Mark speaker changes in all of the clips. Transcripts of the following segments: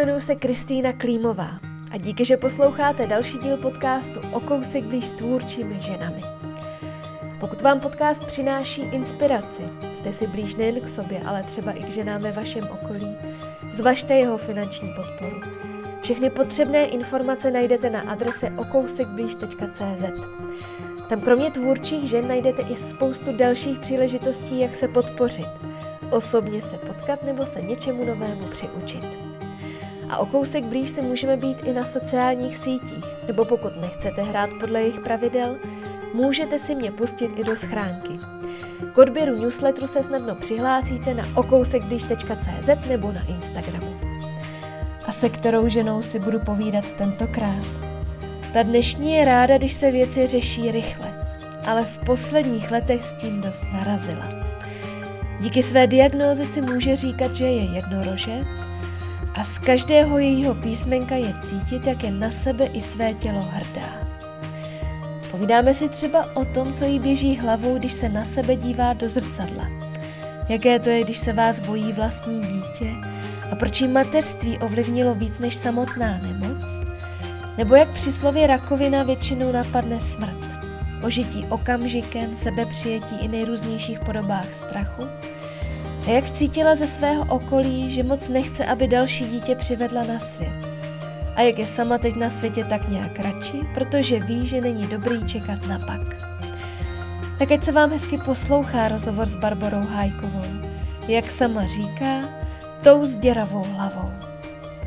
Speaker 1: jmenuji se Kristýna Klímová a díky, že posloucháte další díl podcastu O kousek blíž s tvůrčími ženami. Pokud vám podcast přináší inspiraci, jste si blíž nejen k sobě, ale třeba i k ženám ve vašem okolí, zvažte jeho finanční podporu. Všechny potřebné informace najdete na adrese okousekblíž.cz. Tam kromě tvůrčích žen najdete i spoustu dalších příležitostí, jak se podpořit, osobně se potkat nebo se něčemu novému přiučit. A o kousek blíž se můžeme být i na sociálních sítích, nebo pokud nechcete hrát podle jejich pravidel, můžete si mě pustit i do schránky. K odběru newsletteru se snadno přihlásíte na okousekblíž.cz nebo na Instagramu. A se kterou ženou si budu povídat tentokrát? Ta dnešní je ráda, když se věci řeší rychle, ale v posledních letech s tím dost narazila. Díky své diagnóze si může říkat, že je jednorožec a z každého jejího písmenka je cítit, jak je na sebe i své tělo hrdá. Povídáme si třeba o tom, co jí běží hlavou, když se na sebe dívá do zrcadla. Jaké to je, když se vás bojí vlastní dítě a proč jí mateřství ovlivnilo víc než samotná nemoc? Nebo jak při slově rakovina většinou napadne smrt? Ožití okamžikem, sebepřijetí i nejrůznějších podobách strachu? A jak cítila ze svého okolí, že moc nechce, aby další dítě přivedla na svět? a jak je sama teď na světě tak nějak radši, protože ví, že není dobrý čekat na pak. Tak ať se vám hezky poslouchá rozhovor s Barborou Hájkovou. Jak sama říká, tou děravou hlavou.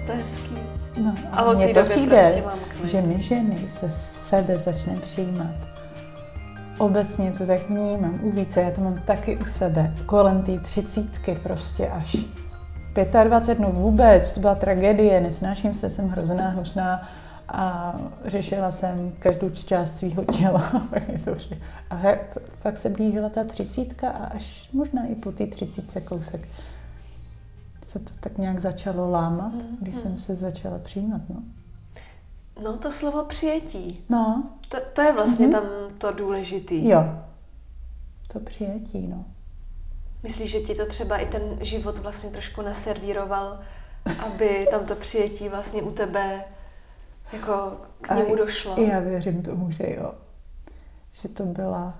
Speaker 2: To je hezký.
Speaker 3: No, a, a mně to přijde, prostě že my ženy se sebe začneme přijímat. Obecně to tak vnímám u více, já to mám taky u sebe, kolem té třicítky prostě až 25 dnů vůbec, to byla tragédie, nesnáším se, jsem hrozná, hnusná a řešila jsem každou část svého těla. a fakt se blížila ta třicítka a až možná i po té třicítce kousek se to tak nějak začalo lámat, když mm. jsem se začala přijímat. No.
Speaker 2: No to slovo přijetí.
Speaker 3: No.
Speaker 2: To, to je vlastně mm-hmm. tam to důležitý.
Speaker 3: Jo. To přijetí, no.
Speaker 2: Myslíš, že ti to třeba i ten život vlastně trošku naservíroval, aby tam to přijetí vlastně u tebe jako k němu došlo?
Speaker 3: Já věřím tomu, že jo. Že to byla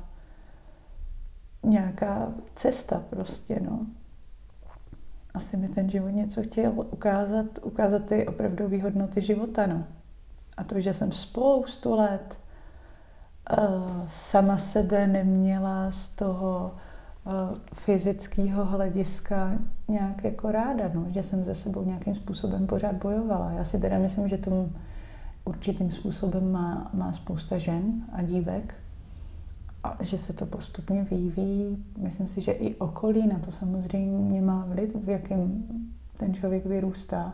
Speaker 3: nějaká cesta prostě, no. Asi mi ten život něco chtěl ukázat, ukázat ty opravdové hodnoty života, no. A to, že jsem spoustu let uh, sama sebe neměla z toho Eh, fyzického hlediska nějak jako ráda, no, že jsem ze sebou nějakým způsobem pořád bojovala. Já si teda myslím, že tomu určitým způsobem má, má spousta žen a dívek a že se to postupně vyvíjí. Myslím si, že i okolí na to samozřejmě má vliv, v jakém ten člověk vyrůstá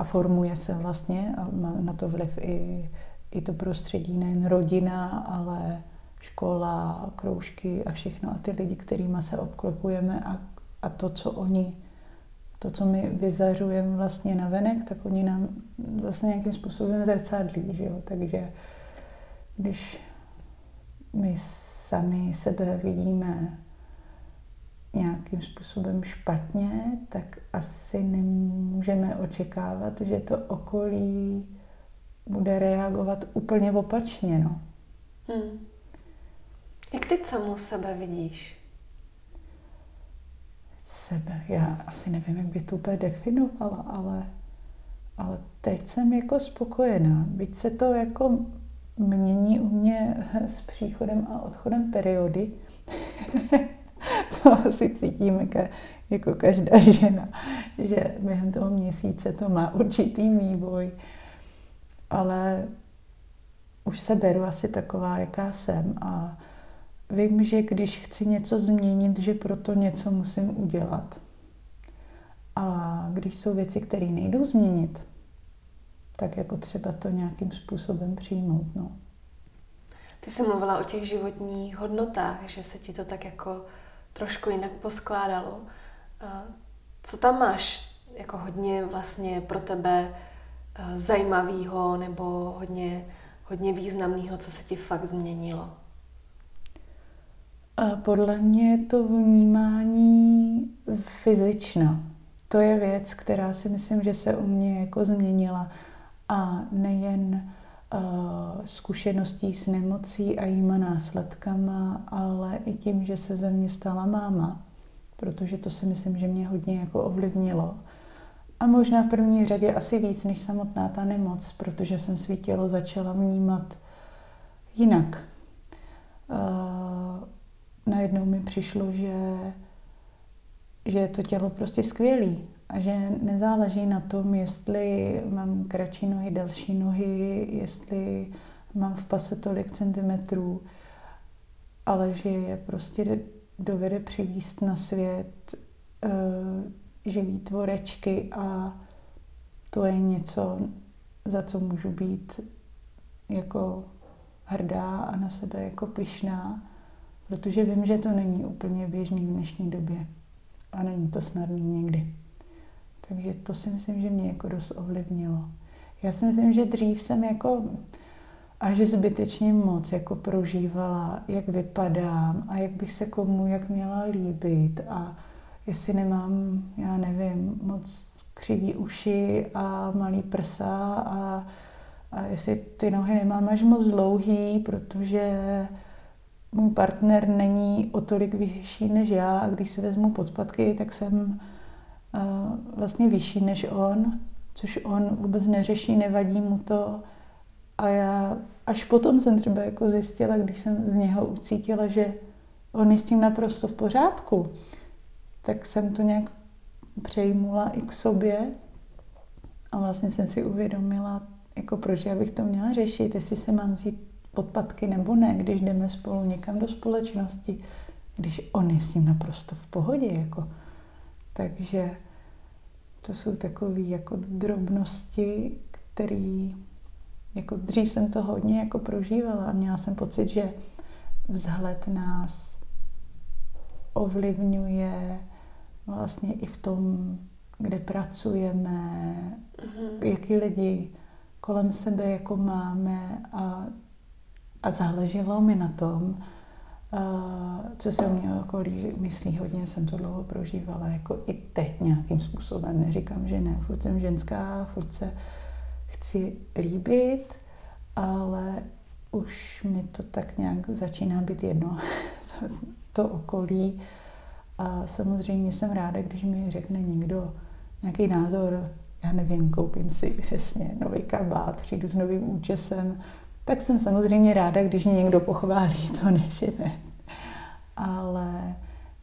Speaker 3: a formuje se vlastně a má na to vliv i, i to prostředí, nejen rodina, ale škola, kroužky a všechno a ty lidi, kterými se obklopujeme a, a to, co oni, to, co my vyzařujeme vlastně na venek, tak oni nám vlastně nějakým způsobem zrcadlí, že jo? takže když my sami sebe vidíme nějakým způsobem špatně, tak asi nemůžeme očekávat, že to okolí bude reagovat úplně opačně. No. Hmm.
Speaker 2: Jak ty samou sebe vidíš?
Speaker 3: Sebe? Já asi nevím, jak by to úplně definovala, ale, ale teď jsem jako spokojená. Byť se to jako mění u mě s příchodem a odchodem periody. to asi cítíme jako každá žena, že během toho měsíce to má určitý vývoj. Ale už se beru asi taková, jaká jsem a vím, že když chci něco změnit, že proto něco musím udělat. A když jsou věci, které nejdou změnit, tak je potřeba to nějakým způsobem přijmout. No.
Speaker 2: Ty jsi mluvila o těch životních hodnotách, že se ti to tak jako trošku jinak poskládalo. Co tam máš jako hodně vlastně pro tebe eh, zajímavého nebo hodně, hodně významného, co se ti fakt změnilo?
Speaker 3: Podle mě je to vnímání fyzično. to je věc, která si myslím, že se u mě jako změnila. A nejen zkušeností s nemocí a jíma následkama, ale i tím, že se ze mě stala máma. Protože to si myslím, že mě hodně jako ovlivnilo. A možná v první řadě asi víc než samotná ta nemoc, protože jsem svý tělo začala vnímat jinak. Uh, najednou mi přišlo, že, že je to tělo prostě skvělý a že nezáleží na tom, jestli mám kratší nohy, delší nohy, jestli mám v pase tolik centimetrů, ale že je prostě dovede přivíst na svět uh, živý tvorečky a to je něco, za co můžu být jako hrdá a na sebe jako pyšná, protože vím, že to není úplně běžný v dnešní době a není to snadný někdy. Takže to si myslím, že mě jako dost ovlivnilo. Já si myslím, že dřív jsem jako až zbytečně moc jako prožívala, jak vypadám a jak bych se komu jak měla líbit a jestli nemám, já nevím, moc křivý uši a malý prsa a, a jestli ty nohy nemám až moc dlouhý, protože můj partner není o tolik vyšší než já a když si vezmu podpatky, tak jsem vlastně vyšší než on, což on vůbec neřeší, nevadí mu to. A já až potom jsem třeba jako zjistila, když jsem z něho ucítila, že on je s tím naprosto v pořádku, tak jsem to nějak přejmula i k sobě a vlastně jsem si uvědomila, jako proč já bych to měla řešit, jestli se mám vzít podpatky nebo ne, když jdeme spolu někam do společnosti, když on je s tím naprosto v pohodě. Jako. Takže to jsou takové jako drobnosti, které jako dřív jsem to hodně jako prožívala a měla jsem pocit, že vzhled nás ovlivňuje vlastně i v tom, kde pracujeme, mm-hmm. jaký lidi kolem sebe jako máme a a záleželo mi na tom, co se o mě okolí myslí hodně, jsem to dlouho prožívala, jako i teď nějakým způsobem. Neříkám, že ne, furt jsem ženská, furt se chci líbit, ale už mi to tak nějak začíná být jedno, to okolí. A samozřejmě jsem ráda, když mi řekne někdo nějaký názor, já nevím, koupím si přesně nový kabát, přijdu s novým účesem, tak jsem samozřejmě ráda, když mě někdo pochválí, to ne, že ne. Ale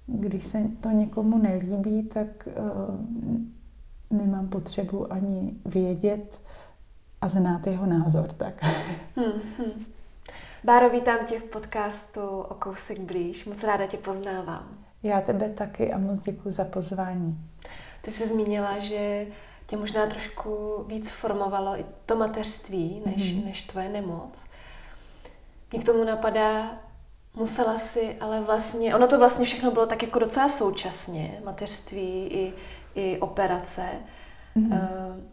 Speaker 3: když se to někomu nelíbí, tak uh, nemám potřebu ani vědět a znát jeho názor. Tak. Hmm,
Speaker 1: hmm. Báro, vítám tě v podcastu O kousek blíž. Moc ráda tě poznávám.
Speaker 3: Já tebe taky a moc děkuji za pozvání.
Speaker 1: Ty jsi zmínila, že tě možná trošku víc formovalo i to mateřství, než, mm-hmm. než tvoje nemoc. Mě k tomu napadá, musela si, ale vlastně, ono to vlastně všechno bylo tak jako docela současně, mateřství i, i operace. Mm-hmm. Uh,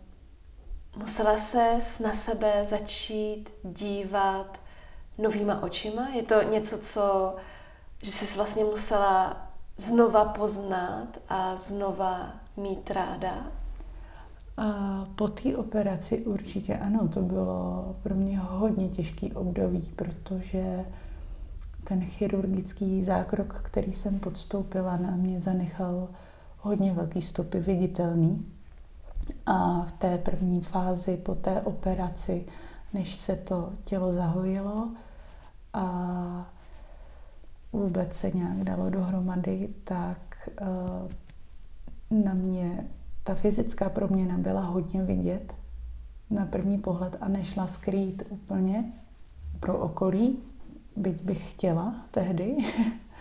Speaker 1: musela se na sebe začít dívat novýma očima? Je to něco, co, že jsi vlastně musela znova poznat a znova mít ráda?
Speaker 3: A po té operaci určitě ano, to bylo pro mě hodně těžký období, protože ten chirurgický zákrok, který jsem podstoupila, na mě zanechal hodně velký stopy viditelný. A v té první fázi po té operaci, než se to tělo zahojilo a vůbec se nějak dalo dohromady, tak uh, na mě ta fyzická proměna byla hodně vidět na první pohled a nešla skrýt úplně pro okolí, byť bych chtěla tehdy.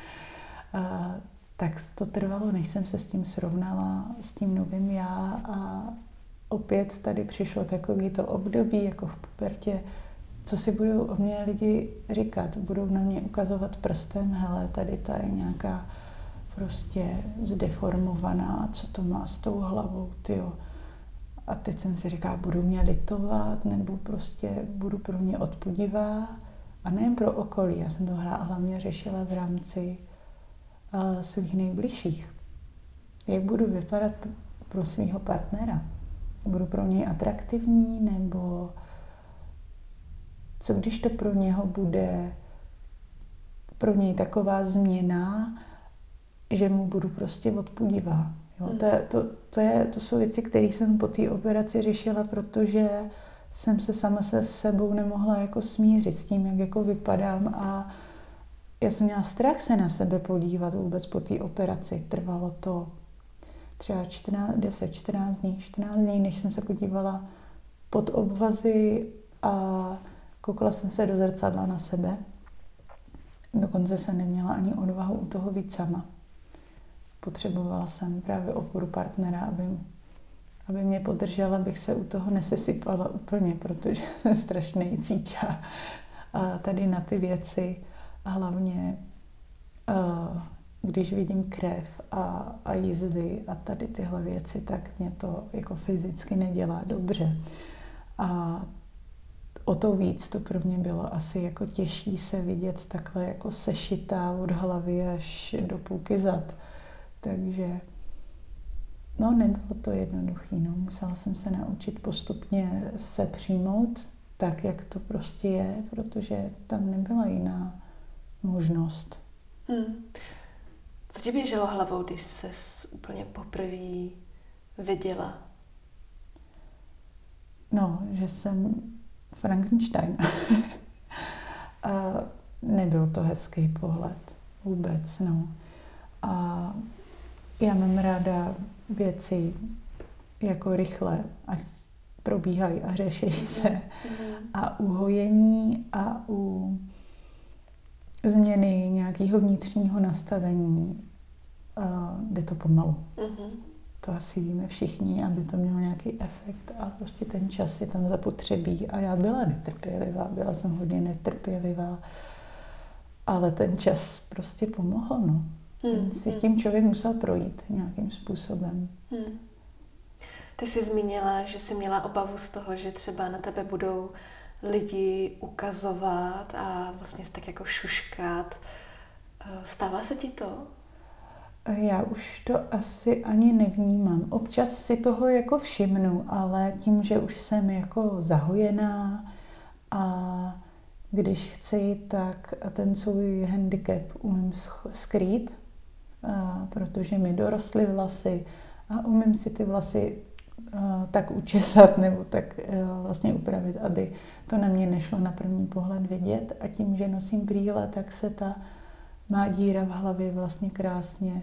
Speaker 3: a, tak to trvalo, než jsem se s tím srovnala, s tím novým já a opět tady přišlo takový to období, jako v pubertě, co si budou o mě lidi říkat. Budou na mě ukazovat prstem, hele, tady ta je nějaká prostě zdeformovaná, co to má s tou hlavou, tyjo. A teď jsem si říkala, budu mě litovat, nebo prostě budu pro mě odpudivá. A nejen pro okolí, já jsem to hlavně řešila v rámci uh, svých nejbližších. Jak budu vypadat pro svého partnera? Budu pro něj atraktivní nebo co když to pro něho bude pro něj taková změna, že mu budu prostě odpudivá. Jo, to, je, to, to, je, to jsou věci, které jsem po té operaci řešila, protože jsem se sama se sebou nemohla jako smířit s tím, jak jako vypadám a já jsem měla strach se na sebe podívat vůbec po té operaci. Trvalo to třeba 14, 10, 14 dní, 14 dní, než jsem se podívala pod obvazy a koukala jsem se do zrcadla na sebe. Dokonce jsem neměla ani odvahu u toho víc sama. Potřebovala jsem právě oporu partnera, aby, aby mě podržela, abych se u toho nesesypala úplně, protože jsem strašně cítila a tady na ty věci. A hlavně, když vidím krev a, a jízvy a tady tyhle věci, tak mě to jako fyzicky nedělá dobře. A o to víc to pro mě bylo asi jako těžší se vidět takhle jako sešitá od hlavy až do půlky zad. Takže no nebylo to jednoduché. No. Musela jsem se naučit postupně se přijmout tak, jak to prostě je, protože tam nebyla jiná možnost. Hmm.
Speaker 1: Co ti běželo hlavou, když se úplně poprvé viděla?
Speaker 3: No, že jsem Frankenstein. a nebyl to hezký pohled. Vůbec, no. A já mám ráda věci jako rychle, ať probíhají a řeší se. Mm-hmm. A u hojení a u změny nějakého vnitřního nastavení uh, jde to pomalu. Mm-hmm to asi víme všichni, aby to mělo nějaký efekt a prostě ten čas je tam zapotřebí a já byla netrpělivá, byla jsem hodně netrpělivá, ale ten čas prostě pomohl, no. Hmm, si hmm. tím člověk musel projít nějakým způsobem. Hmm.
Speaker 1: Ty jsi zmínila, že jsi měla obavu z toho, že třeba na tebe budou lidi ukazovat a vlastně tak jako šuškat. Stává se ti to?
Speaker 3: Já už to asi ani nevnímám. Občas si toho jako všimnu, ale tím, že už jsem jako zahojená a když chci, tak ten svůj handicap umím skrýt, protože mi dorostly vlasy a umím si ty vlasy tak učesat nebo tak e, vlastně upravit, aby to na mě nešlo na první pohled vidět. A tím, že nosím brýle, tak se ta má díra v hlavě vlastně krásně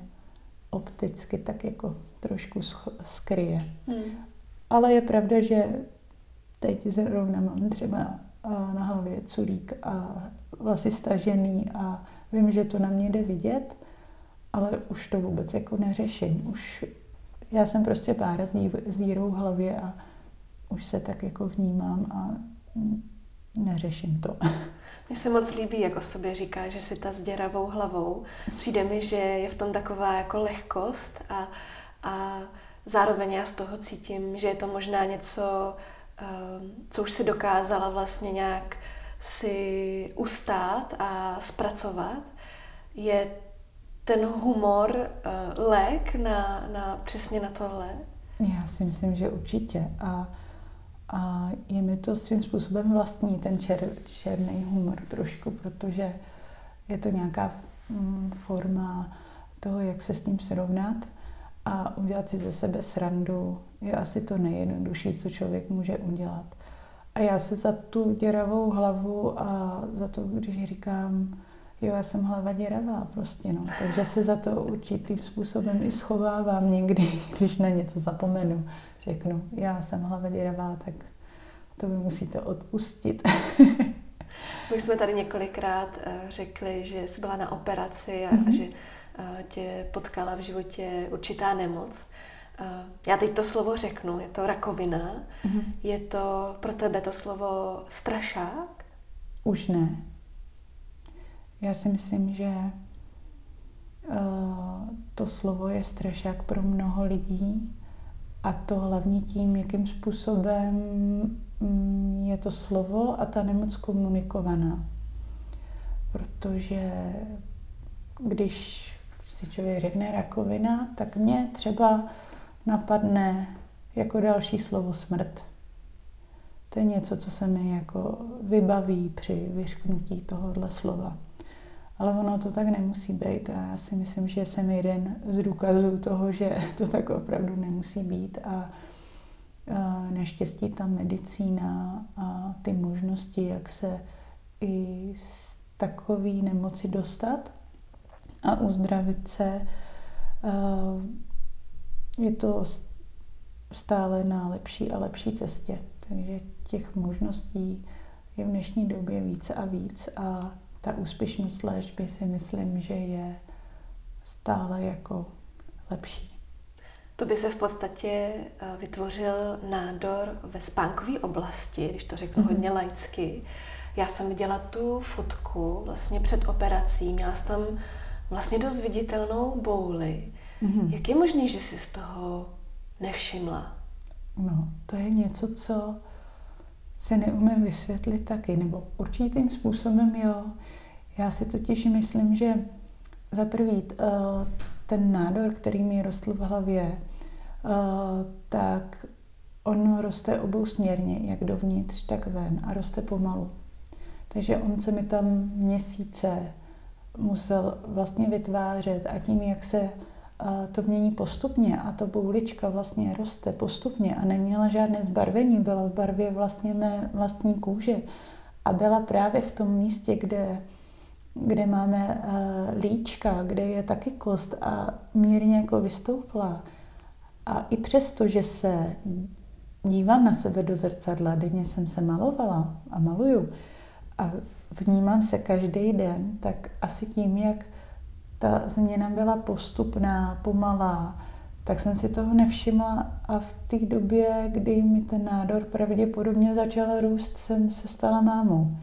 Speaker 3: opticky tak jako trošku skryje. Hmm. Ale je pravda, že teď zrovna mám třeba na hlavě culík a vlasy stažený a vím, že to na mě jde vidět, ale už to vůbec jako neřeším. Už já jsem prostě pár s dírou v hlavě a už se tak jako vnímám a neřeším to.
Speaker 1: Mně se moc líbí, jak o sobě říká, že si ta s děravou hlavou. Přijde mi, že je v tom taková jako lehkost a, a zároveň já z toho cítím, že je to možná něco, ehm, co už si dokázala vlastně nějak si ustát a zpracovat. Je ten humor uh, lék na, na přesně na tohle?
Speaker 3: Já si myslím, že určitě. A a je mi to svým způsobem vlastní, ten čer, černý humor trošku, protože je to nějaká mm, forma toho, jak se s ním srovnat a udělat si ze sebe srandu je asi to nejjednodušší, co člověk může udělat. A já se za tu děravou hlavu a za to, když říkám, jo, já jsem hlava děravá prostě, no. Takže se za to určitým způsobem i schovávám někdy, když na něco zapomenu řeknu, já jsem hlava děravá, tak to mi musíte odpustit.
Speaker 1: My jsme tady několikrát eh, řekli, že jsi byla na operaci a mm-hmm. že eh, tě potkala v životě určitá nemoc. Eh, já teď to slovo řeknu, je to rakovina. Mm-hmm. Je to pro tebe to slovo strašák?
Speaker 3: Už ne. Já si myslím, že to slovo je strašák pro mnoho lidí, a to hlavně tím, jakým způsobem mm, je to slovo a ta nemoc komunikovaná. Protože když si člověk řekne rakovina, tak mě třeba napadne jako další slovo smrt. To je něco, co se mi jako vybaví při vyřknutí tohohle slova. Ale ono to tak nemusí být a já si myslím, že jsem jeden z důkazů toho, že to tak opravdu nemusí být a naštěstí ta medicína a ty možnosti, jak se i z takové nemoci dostat a uzdravit se, je to stále na lepší a lepší cestě. Takže těch možností je v dnešní době více a víc a ta úspěšnost léčby si myslím, že je stále jako lepší.
Speaker 1: To by se v podstatě eh, vytvořil nádor ve spánkové oblasti, když to řeknu mm-hmm. hodně laicky. Já jsem viděla tu fotku vlastně před operací, měla jsem tam vlastně dost viditelnou bouli. Mm-hmm. Jak je možné, že jsi z toho nevšimla?
Speaker 3: No, to je něco, co se neumím vysvětlit taky, nebo určitým způsobem jo. Já si totiž myslím, že za prvý eh, ten nádor, který mi rostl v hlavě, eh, tak on roste obousměrně, jak dovnitř, tak ven a roste pomalu. Takže on se mi tam měsíce musel vlastně vytvářet a tím, jak se to mění postupně a ta boulička vlastně roste postupně a neměla žádné zbarvení, byla v barvě vlastně mé vlastní kůže a byla právě v tom místě, kde, kde máme líčka, kde je taky kost a mírně jako vystoupla. A i přesto, že se dívám na sebe do zrcadla, denně jsem se malovala a maluju a vnímám se každý den, tak asi tím, jak ta změna byla postupná, pomalá, tak jsem si toho nevšimla a v té době, kdy mi ten nádor pravděpodobně začal růst, jsem se stala mámou.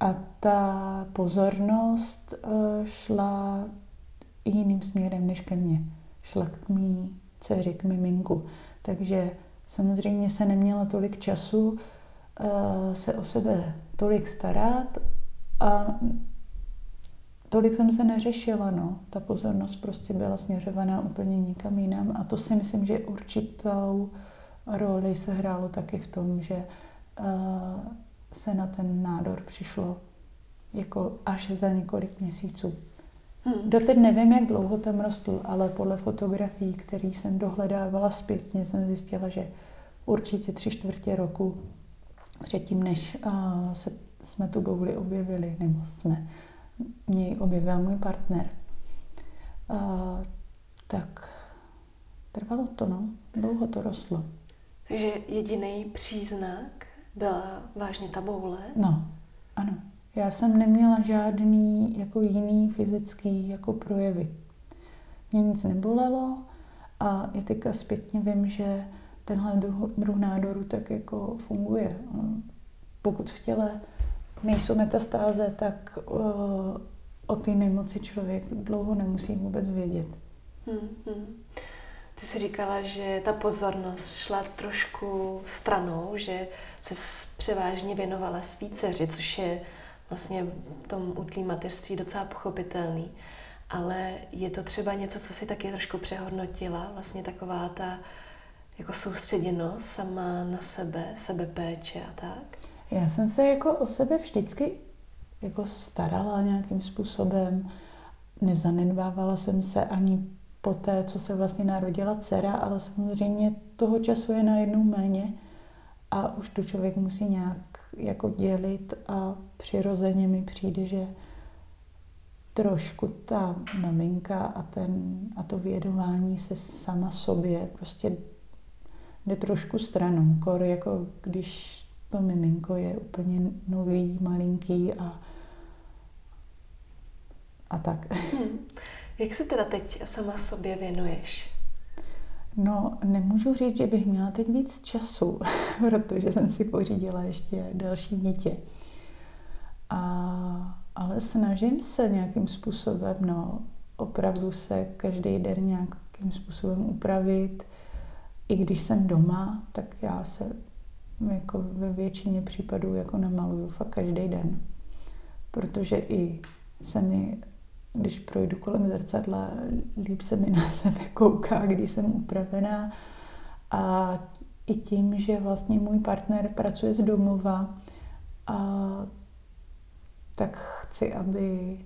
Speaker 3: A ta pozornost eh, šla jiným směrem než ke mně. Šla k mý dceři, k miminku. Takže samozřejmě se neměla tolik času eh, se o sebe tolik starat a tolik jsem se neřešila, no. Ta pozornost prostě byla směřovaná úplně nikam jinam a to si myslím, že určitou roli se hrálo taky v tom, že uh, se na ten nádor přišlo jako až za několik měsíců. Hmm. Doteď nevím, jak dlouho tam rostl, ale podle fotografií, které jsem dohledávala zpětně, jsem zjistila, že určitě tři čtvrtě roku předtím, než uh, se, jsme tu bouli objevili, nebo jsme, mě objevil můj partner. Uh, tak trvalo to, no. Dlouho to rostlo.
Speaker 1: Takže jediný příznak byla vážně ta boule?
Speaker 3: No, ano. Já jsem neměla žádný jako jiný fyzický jako projevy. Mě nic nebolelo a já teďka zpětně vím, že tenhle druh, druh nádoru tak jako funguje. Pokud v těle nejsou metastáze, tak uh, o té nemoci člověk dlouho nemusí vůbec vědět. Hmm, hmm.
Speaker 1: Ty jsi říkala, že ta pozornost šla trošku stranou, že se převážně věnovala svý dceři, což je vlastně v tom útlým mateřství docela pochopitelný. Ale je to třeba něco, co si taky trošku přehodnotila, vlastně taková ta jako soustředěnost sama na sebe, sebepéče a tak?
Speaker 3: Já jsem se jako o sebe vždycky jako starala nějakým způsobem. Nezanedbávala jsem se ani po té, co se vlastně narodila dcera, ale samozřejmě toho času je najednou méně a už to člověk musí nějak jako dělit a přirozeně mi přijde, že trošku ta maminka a, ten, a to vědování se sama sobě prostě jde trošku stranou. Kor jako když to miminko je úplně nový, malinký a, a tak. Hmm.
Speaker 1: Jak se teda teď sama sobě věnuješ?
Speaker 3: No, nemůžu říct, že bych měla teď víc času, protože jsem si pořídila ještě další dítě. A, ale snažím se nějakým způsobem, no, opravdu se každý den nějakým způsobem upravit. I když jsem doma, tak já se jako ve většině případů jako namaluju fakt každý den. Protože i se mi když projdu kolem zrcadla, líp se mi na sebe kouká, když jsem upravená. A i tím, že vlastně můj partner pracuje z domova, a tak chci, aby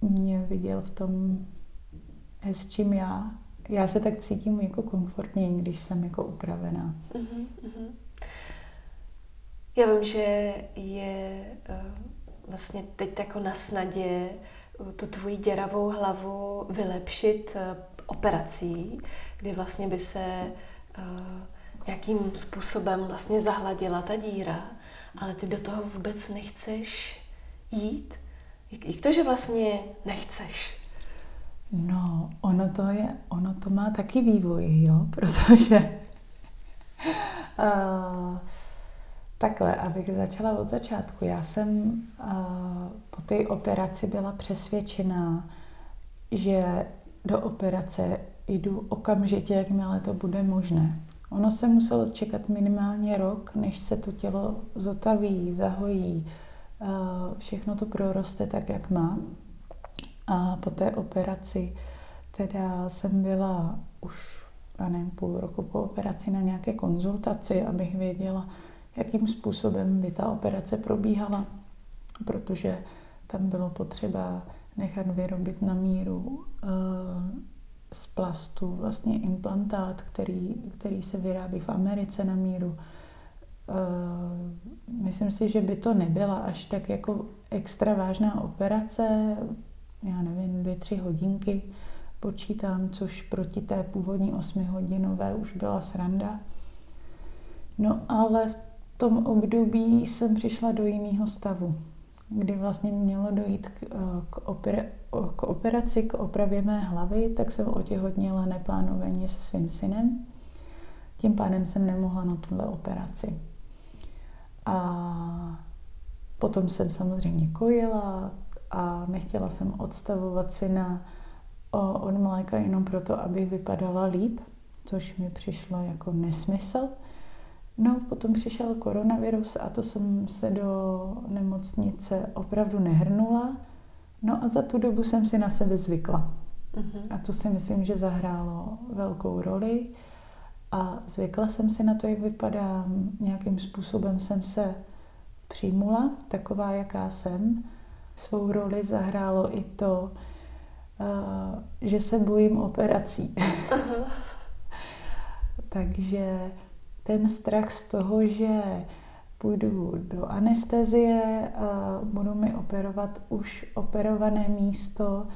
Speaker 3: mě viděl v tom, s čím já. Já se tak cítím jako komfortně, když jsem jako upravená. Uh-huh, uh-huh.
Speaker 1: Já vím, že je uh, vlastně teď jako na snadě tu tvoji děravou hlavu vylepšit uh, operací, kdy vlastně by se nějakým způsobem vlastně zahladila ta díra, ale ty do toho vůbec nechceš jít. Jak to, že vlastně nechceš?
Speaker 3: No, ono to je, ono to má taky vývoj, jo, protože uh, takhle, abych začala od začátku. Já jsem uh, po té operaci byla přesvědčená, že do operace jdu okamžitě, jakmile to bude možné. Ono se muselo čekat minimálně rok, než se to tělo zotaví, zahojí, uh, všechno to proroste tak, jak má. A po té operaci teda jsem byla už, já nevím, půl roku po operaci na nějaké konzultaci, abych věděla, jakým způsobem by ta operace probíhala, protože tam bylo potřeba nechat vyrobit na míru eh, z plastu vlastně implantát, který, který se vyrábí v Americe na míru. Eh, myslím si, že by to nebyla až tak jako extra vážná operace, já nevím, dvě, tři hodinky počítám, což proti té původní osmihodinové už byla sranda. No ale v tom období jsem přišla do jiného stavu, kdy vlastně mělo dojít k, k, opera, k operaci, k opravě mé hlavy, tak jsem otěhotněla neplánovaně se svým synem. Tím pádem jsem nemohla na tuhle operaci. A potom jsem samozřejmě kojila, a nechtěla jsem odstavovat syna od mléka jenom proto, abych vypadala líp, což mi přišlo jako nesmysl. No, potom přišel koronavirus a to jsem se do nemocnice opravdu nehrnula. No a za tu dobu jsem si na sebe zvykla. Uh-huh. A to si myslím, že zahrálo velkou roli. A zvykla jsem si na to, jak vypadám. Nějakým způsobem jsem se přijmula, taková, jaká jsem svou roli zahrálo i to, uh, že se bojím operací. Takže ten strach z toho, že půjdu do anestezie a budu mi operovat už operované místo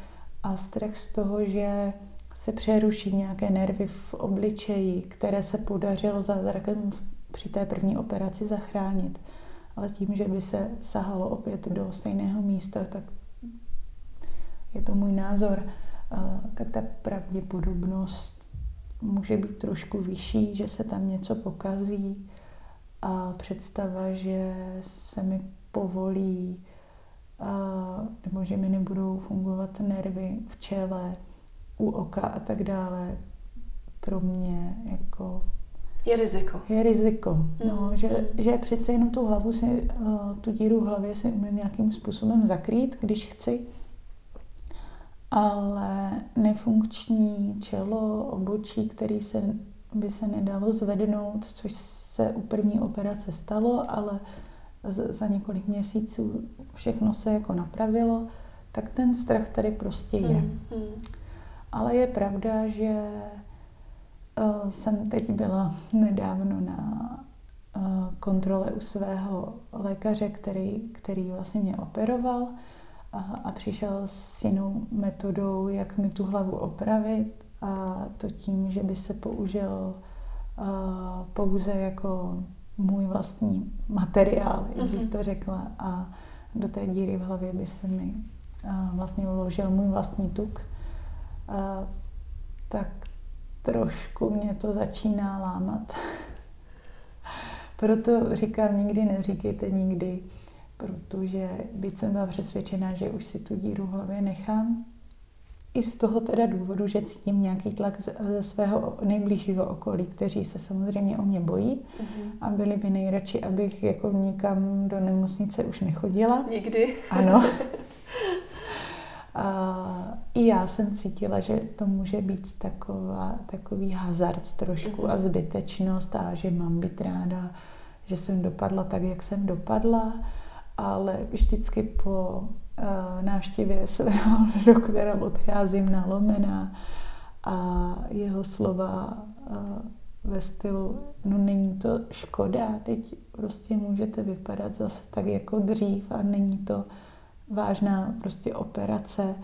Speaker 3: a strach z toho, že se přeruší nějaké nervy v obličeji, které se podařilo zázrakem při té první operaci zachránit. Ale tím, že by se sahalo opět do stejného místa, tak je to můj názor, tak ta pravděpodobnost může být trošku vyšší, že se tam něco pokazí a představa, že se mi povolí nebo že mi nebudou fungovat nervy v čele, u oka a tak dále, pro mě jako
Speaker 1: je riziko.
Speaker 3: Je riziko, mm. no, že, že přece jenom tu hlavu si, uh, tu díru v hlavě si umím nějakým způsobem zakrýt, když chci, ale nefunkční čelo, obočí, který se, by se nedalo zvednout, což se u první operace stalo, ale za několik měsíců všechno se jako napravilo, tak ten strach tady prostě je. Mm. Mm. Ale je pravda, že Uh, jsem teď byla nedávno na uh, kontrole u svého lékaře, který, který vlastně mě operoval a, a přišel s jinou metodou, jak mi tu hlavu opravit a to tím, že by se použil uh, pouze jako můj vlastní materiál, jak bych mhm. to řekla, a do té díry v hlavě by se mi uh, vlastně vložil můj vlastní tuk. Uh, tak trošku mě to začíná lámat. Proto říkám, nikdy neříkejte nikdy, protože byť jsem byla přesvědčená, že už si tu díru v hlavě nechám, i z toho teda důvodu, že cítím nějaký tlak ze svého nejbližšího okolí, kteří se samozřejmě o mě bojí uh-huh. a byli by nejradši, abych jako nikam do nemocnice už nechodila.
Speaker 1: Nikdy.
Speaker 3: Ano. A I já jsem cítila, že to může být taková, takový hazard trošku mm-hmm. a zbytečnost a že mám být ráda, že jsem dopadla tak, jak jsem dopadla, ale vždycky po uh, návštěvě svého doktora odcházím na lomená a jeho slova uh, ve stylu, no není to škoda, teď prostě můžete vypadat zase tak jako dřív a není to vážná prostě operace.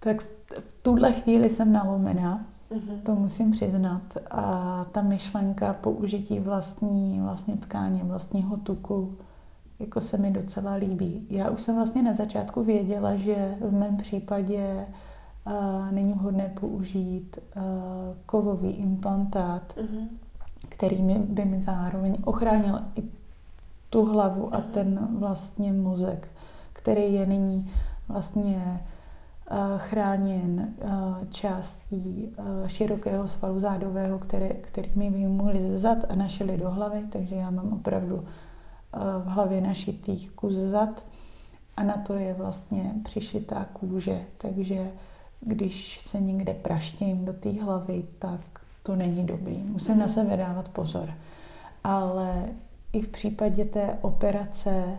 Speaker 3: Tak v tuhle chvíli jsem nalomená, mm-hmm. to musím přiznat. A ta myšlenka použití vlastní vlastně tkáně, vlastního tuku, jako se mi docela líbí. Já už jsem vlastně na začátku věděla, že v mém případě uh, není vhodné použít uh, kovový implantát, mm-hmm. který mi, by mi zároveň ochránil i tu hlavu a ten vlastně mozek který je nyní vlastně eh, chráněn částí širokého svalu zádového, které, který mi vyjmuli ze zad a našili do hlavy, takže já mám opravdu v hlavě našitý kus zad a na to je vlastně přišitá kůže, takže když se někde praštím do té hlavy, tak to není dobrý. Musím na sebe dávat pozor. Ale i v případě té operace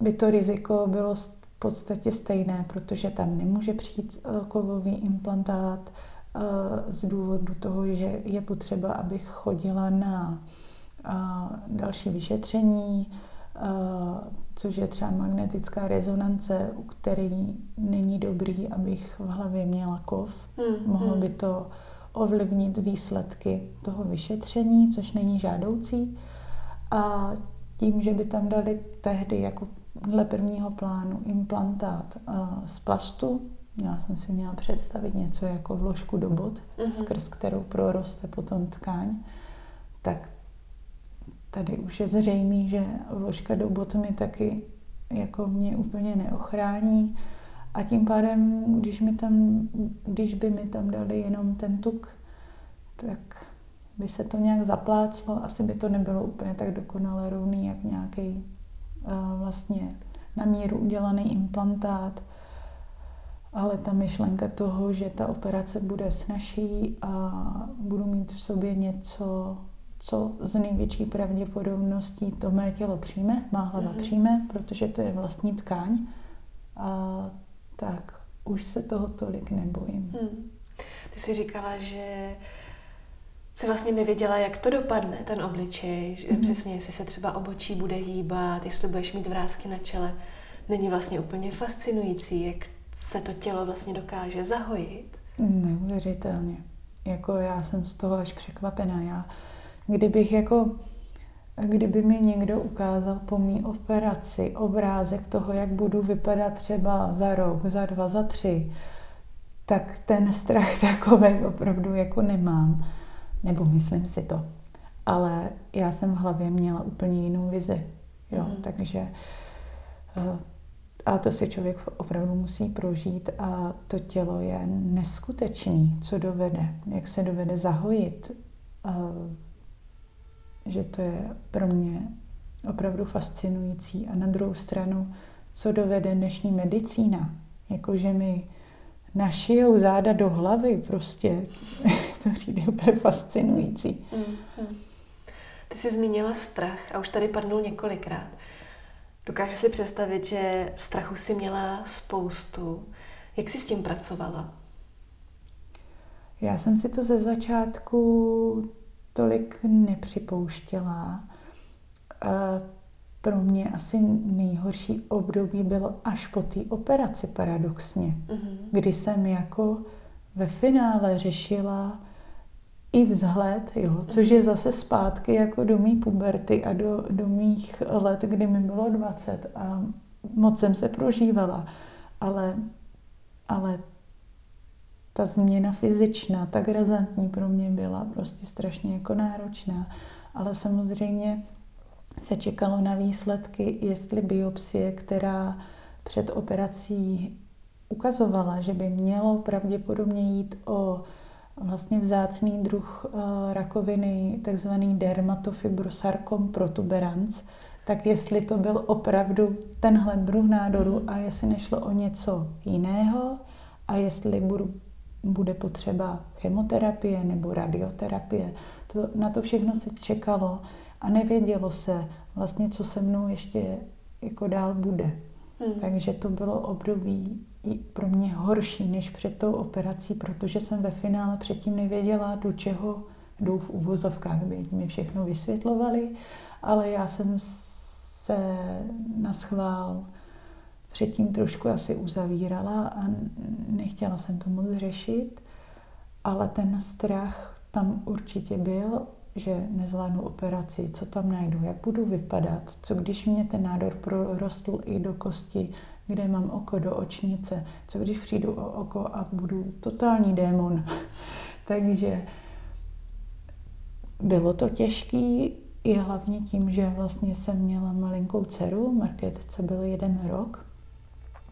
Speaker 3: by to riziko bylo v podstatě stejné, protože tam nemůže přijít eh, kovový implantát eh, z důvodu toho, že je potřeba, abych chodila na eh, další vyšetření, což je třeba magnetická rezonance, u který není dobrý, abych v hlavě měla kov. Hmm, Mohlo hmm. by to ovlivnit výsledky toho vyšetření, což není žádoucí. A tím, že by tam dali tehdy jako dle prvního plánu implantát z plastu. Já jsem si měla představit něco jako vložku do bod, mm-hmm. skrz kterou proroste potom tkáň. Tak tady už je zřejmé, že vložka do bot mi taky jako mě úplně neochrání. A tím pádem, když, mi tam, když by mi tam dali jenom ten tuk, tak by se to nějak zapláclo. Asi by to nebylo úplně tak dokonale rovný, jak nějaký vlastně na míru udělaný implantát, ale ta myšlenka toho, že ta operace bude snažší a budu mít v sobě něco, co z největší pravděpodobností to mé tělo přijme, má hlava mm-hmm. přijme, protože to je vlastní tkáň, a tak už se toho tolik nebojím. Hmm.
Speaker 1: Ty jsi říkala, že se vlastně nevěděla, jak to dopadne, ten obličej, že mm-hmm. přesně, jestli se třeba obočí bude hýbat, jestli budeš mít vrázky na čele. Není vlastně úplně fascinující, jak se to tělo vlastně dokáže zahojit.
Speaker 3: Neuvěřitelně. Jako já jsem z toho až překvapená. Já, kdybych jako, kdyby mi někdo ukázal po mý operaci obrázek toho, jak budu vypadat třeba za rok, za dva, za tři, tak ten strach takový opravdu jako nemám. Nebo myslím si to. Ale já jsem v hlavě měla úplně jinou vizi. Jo? Mm. Takže eh, a to si člověk opravdu musí prožít a to tělo je neskutečný, co dovede, jak se dovede zahojit. Že to je pro mě opravdu fascinující. A na druhou stranu, co dovede dnešní medicína. Jakože mi našijou záda do hlavy, prostě to přijde úplně fascinující. Mm, mm.
Speaker 1: Ty jsi zmínila strach a už tady padnul několikrát. Dokážu si představit, že strachu si měla spoustu. Jak jsi s tím pracovala?
Speaker 3: Já jsem si to ze začátku tolik nepřipouštěla pro mě asi nejhorší období bylo až po té operaci paradoxně, mm-hmm. kdy jsem jako ve finále řešila i vzhled, jo, což je mhm. zase zpátky jako do mý puberty a do, do mých let, kdy mi bylo 20 a moc jsem se prožívala, ale, ale ta změna fyzičná, tak razantní pro mě byla prostě strašně jako náročná, ale samozřejmě se čekalo na výsledky, jestli biopsie, která před operací ukazovala, že by mělo pravděpodobně jít o vlastně vzácný druh uh, rakoviny, takzvaný dermatofibrosarkom protuberans, tak jestli to byl opravdu tenhle druh nádoru
Speaker 1: Mhm.
Speaker 3: a jestli nešlo o něco jiného a jestli budu, bude potřeba chemoterapie nebo radioterapie. To, na to všechno se čekalo a nevědělo se vlastně, co se mnou ještě jako dál bude.
Speaker 1: Hmm.
Speaker 3: Takže to bylo období i pro mě horší než před tou operací, protože jsem ve finále předtím nevěděla, do čeho jdu v uvozovkách, by mi všechno vysvětlovali, ale já jsem se na schvál předtím trošku asi uzavírala a nechtěla jsem to moc řešit, ale ten strach tam určitě byl, že nezvládnu operaci, co tam najdu, jak budu vypadat, co když mě ten nádor prorostl i do kosti, kde mám oko do očnice, co když přijdu o oko a budu totální démon. Takže bylo to těžký i hlavně tím, že vlastně jsem měla malinkou dceru, Markétce byl jeden rok.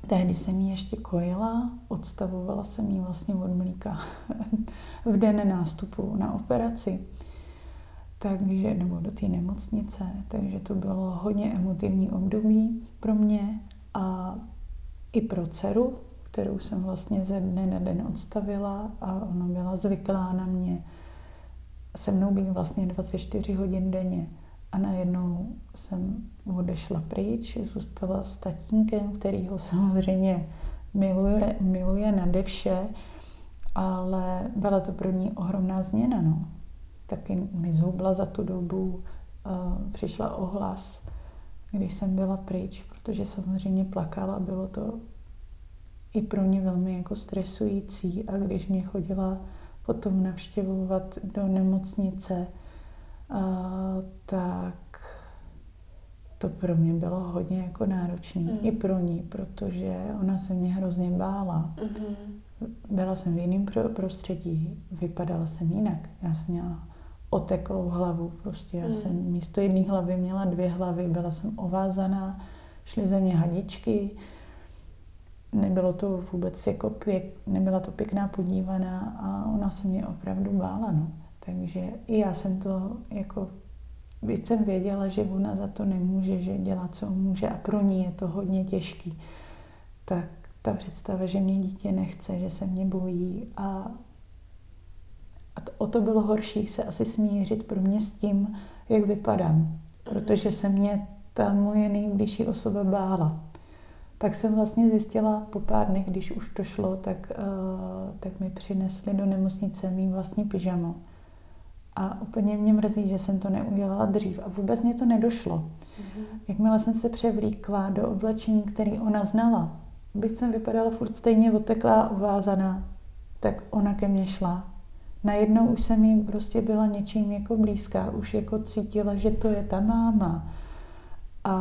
Speaker 3: Tehdy jsem ji ještě kojila, odstavovala jsem ji vlastně od mlíka v den nástupu na operaci takže, nebo do té nemocnice, takže to bylo hodně emotivní období pro mě a i pro dceru, kterou jsem vlastně ze dne na den odstavila a ona byla zvyklá na mě se mnou být vlastně 24 hodin denně. A najednou jsem odešla pryč, zůstala s tatínkem, který ho samozřejmě miluje, miluje nade vše, ale byla to pro ní ohromná změna. No taky mi zhubla za tu dobu, přišla ohlas, když jsem byla pryč, protože samozřejmě plakala, bylo to i pro ně velmi jako stresující a když mě chodila potom navštěvovat do nemocnice, tak to pro mě bylo hodně jako náročné. Mm. I pro ní, protože ona se mě hrozně bála. Mm-hmm. Byla jsem v jiném prostředí, vypadala jsem jinak. Já jsem měla oteklou hlavu. Prostě já mm. jsem místo jedné hlavy měla dvě hlavy, byla jsem ovázaná, šly ze mě hadičky, nebylo to vůbec jako pěk, nebyla to pěkná podívaná a ona se mě opravdu bála, no. Takže i já jsem to jako, víc jsem věděla, že ona za to nemůže, že dělá, co může a pro ní je to hodně těžký. Tak ta představa, že mě dítě nechce, že se mě bojí a a to, o to bylo horší se asi smířit pro mě s tím, jak vypadám. Protože se mě ta moje nejbližší osoba bála. Pak jsem vlastně zjistila po pár dnech, když už to šlo, tak, uh, tak mi přinesli do nemocnice mý vlastní pyžamo. A úplně mě mrzí, že jsem to neudělala dřív. A vůbec mě to nedošlo. Mm-hmm. Jakmile jsem se převlíkla do oblečení, který ona znala, byť jsem vypadala furt stejně oteklá, uvázaná, tak ona ke mně šla najednou už jsem jí prostě byla něčím jako blízká, už jako cítila, že to je ta máma. A,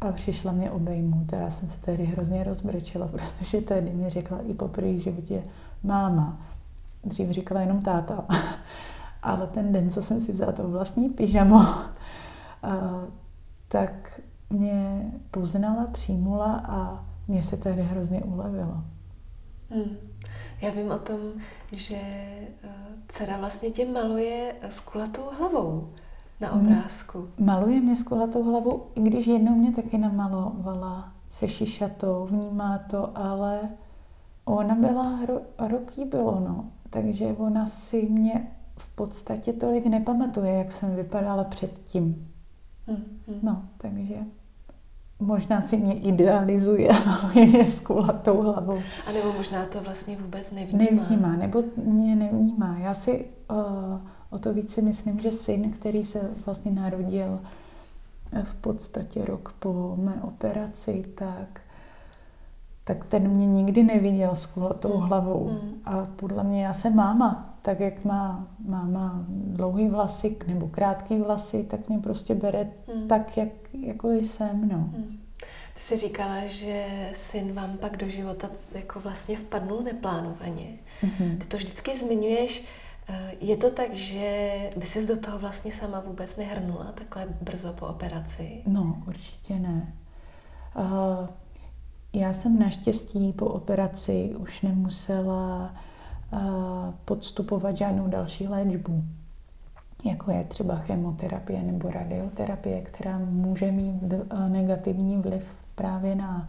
Speaker 3: a přišla mě obejmout a já jsem se tehdy hrozně rozbrečela, protože tehdy mi řekla i po první životě máma. Dřív říkala jenom táta. Ale ten den, co jsem si vzala to vlastní pyžamo, a, tak mě poznala, přijmula a mně se tehdy hrozně ulevilo.
Speaker 1: Hmm. Já vím o tom, že eh, dcera vlastně tě maluje s kulatou hlavou na hmm. obrázku.
Speaker 3: Maluje mě s kulatou hlavou, i když jednou mě taky namalovala se šišatou, vnímá to, ale ona byla, rok jí bylo, no. Takže ona si mě v podstatě tolik nepamatuje, jak jsem vypadala předtím. Hmm, hmm. No, takže možná si mě idealizuje a maluje mě s kulatou hlavou.
Speaker 1: A nebo možná to vlastně vůbec nevnímá.
Speaker 3: Nevnímá, nebo mě nevnímá. Já si uh, o to víc si myslím, že syn, který se vlastně narodil v podstatě rok po mé operaci, tak tak ten mě nikdy neviděl s kulatou mm. hlavou. Mm. A podle mě já jsem máma. Tak jak má máma dlouhý vlasy nebo krátký vlasy, tak mě prostě bere mm. tak, jak, jako jsem. No. Mm.
Speaker 1: Ty jsi říkala, že syn vám pak do života jako vlastně vpadnul neplánovaně. Mm-hmm. Ty to vždycky zmiňuješ. Eh, je to tak, že by ses do toho vlastně sama vůbec nehrnula takhle brzo po operaci?
Speaker 3: No, určitě ne. Uh, já jsem naštěstí po operaci už nemusela uh, podstupovat žádnou další léčbu. jako je třeba chemoterapie nebo radioterapie, která může mít negativní vliv právě na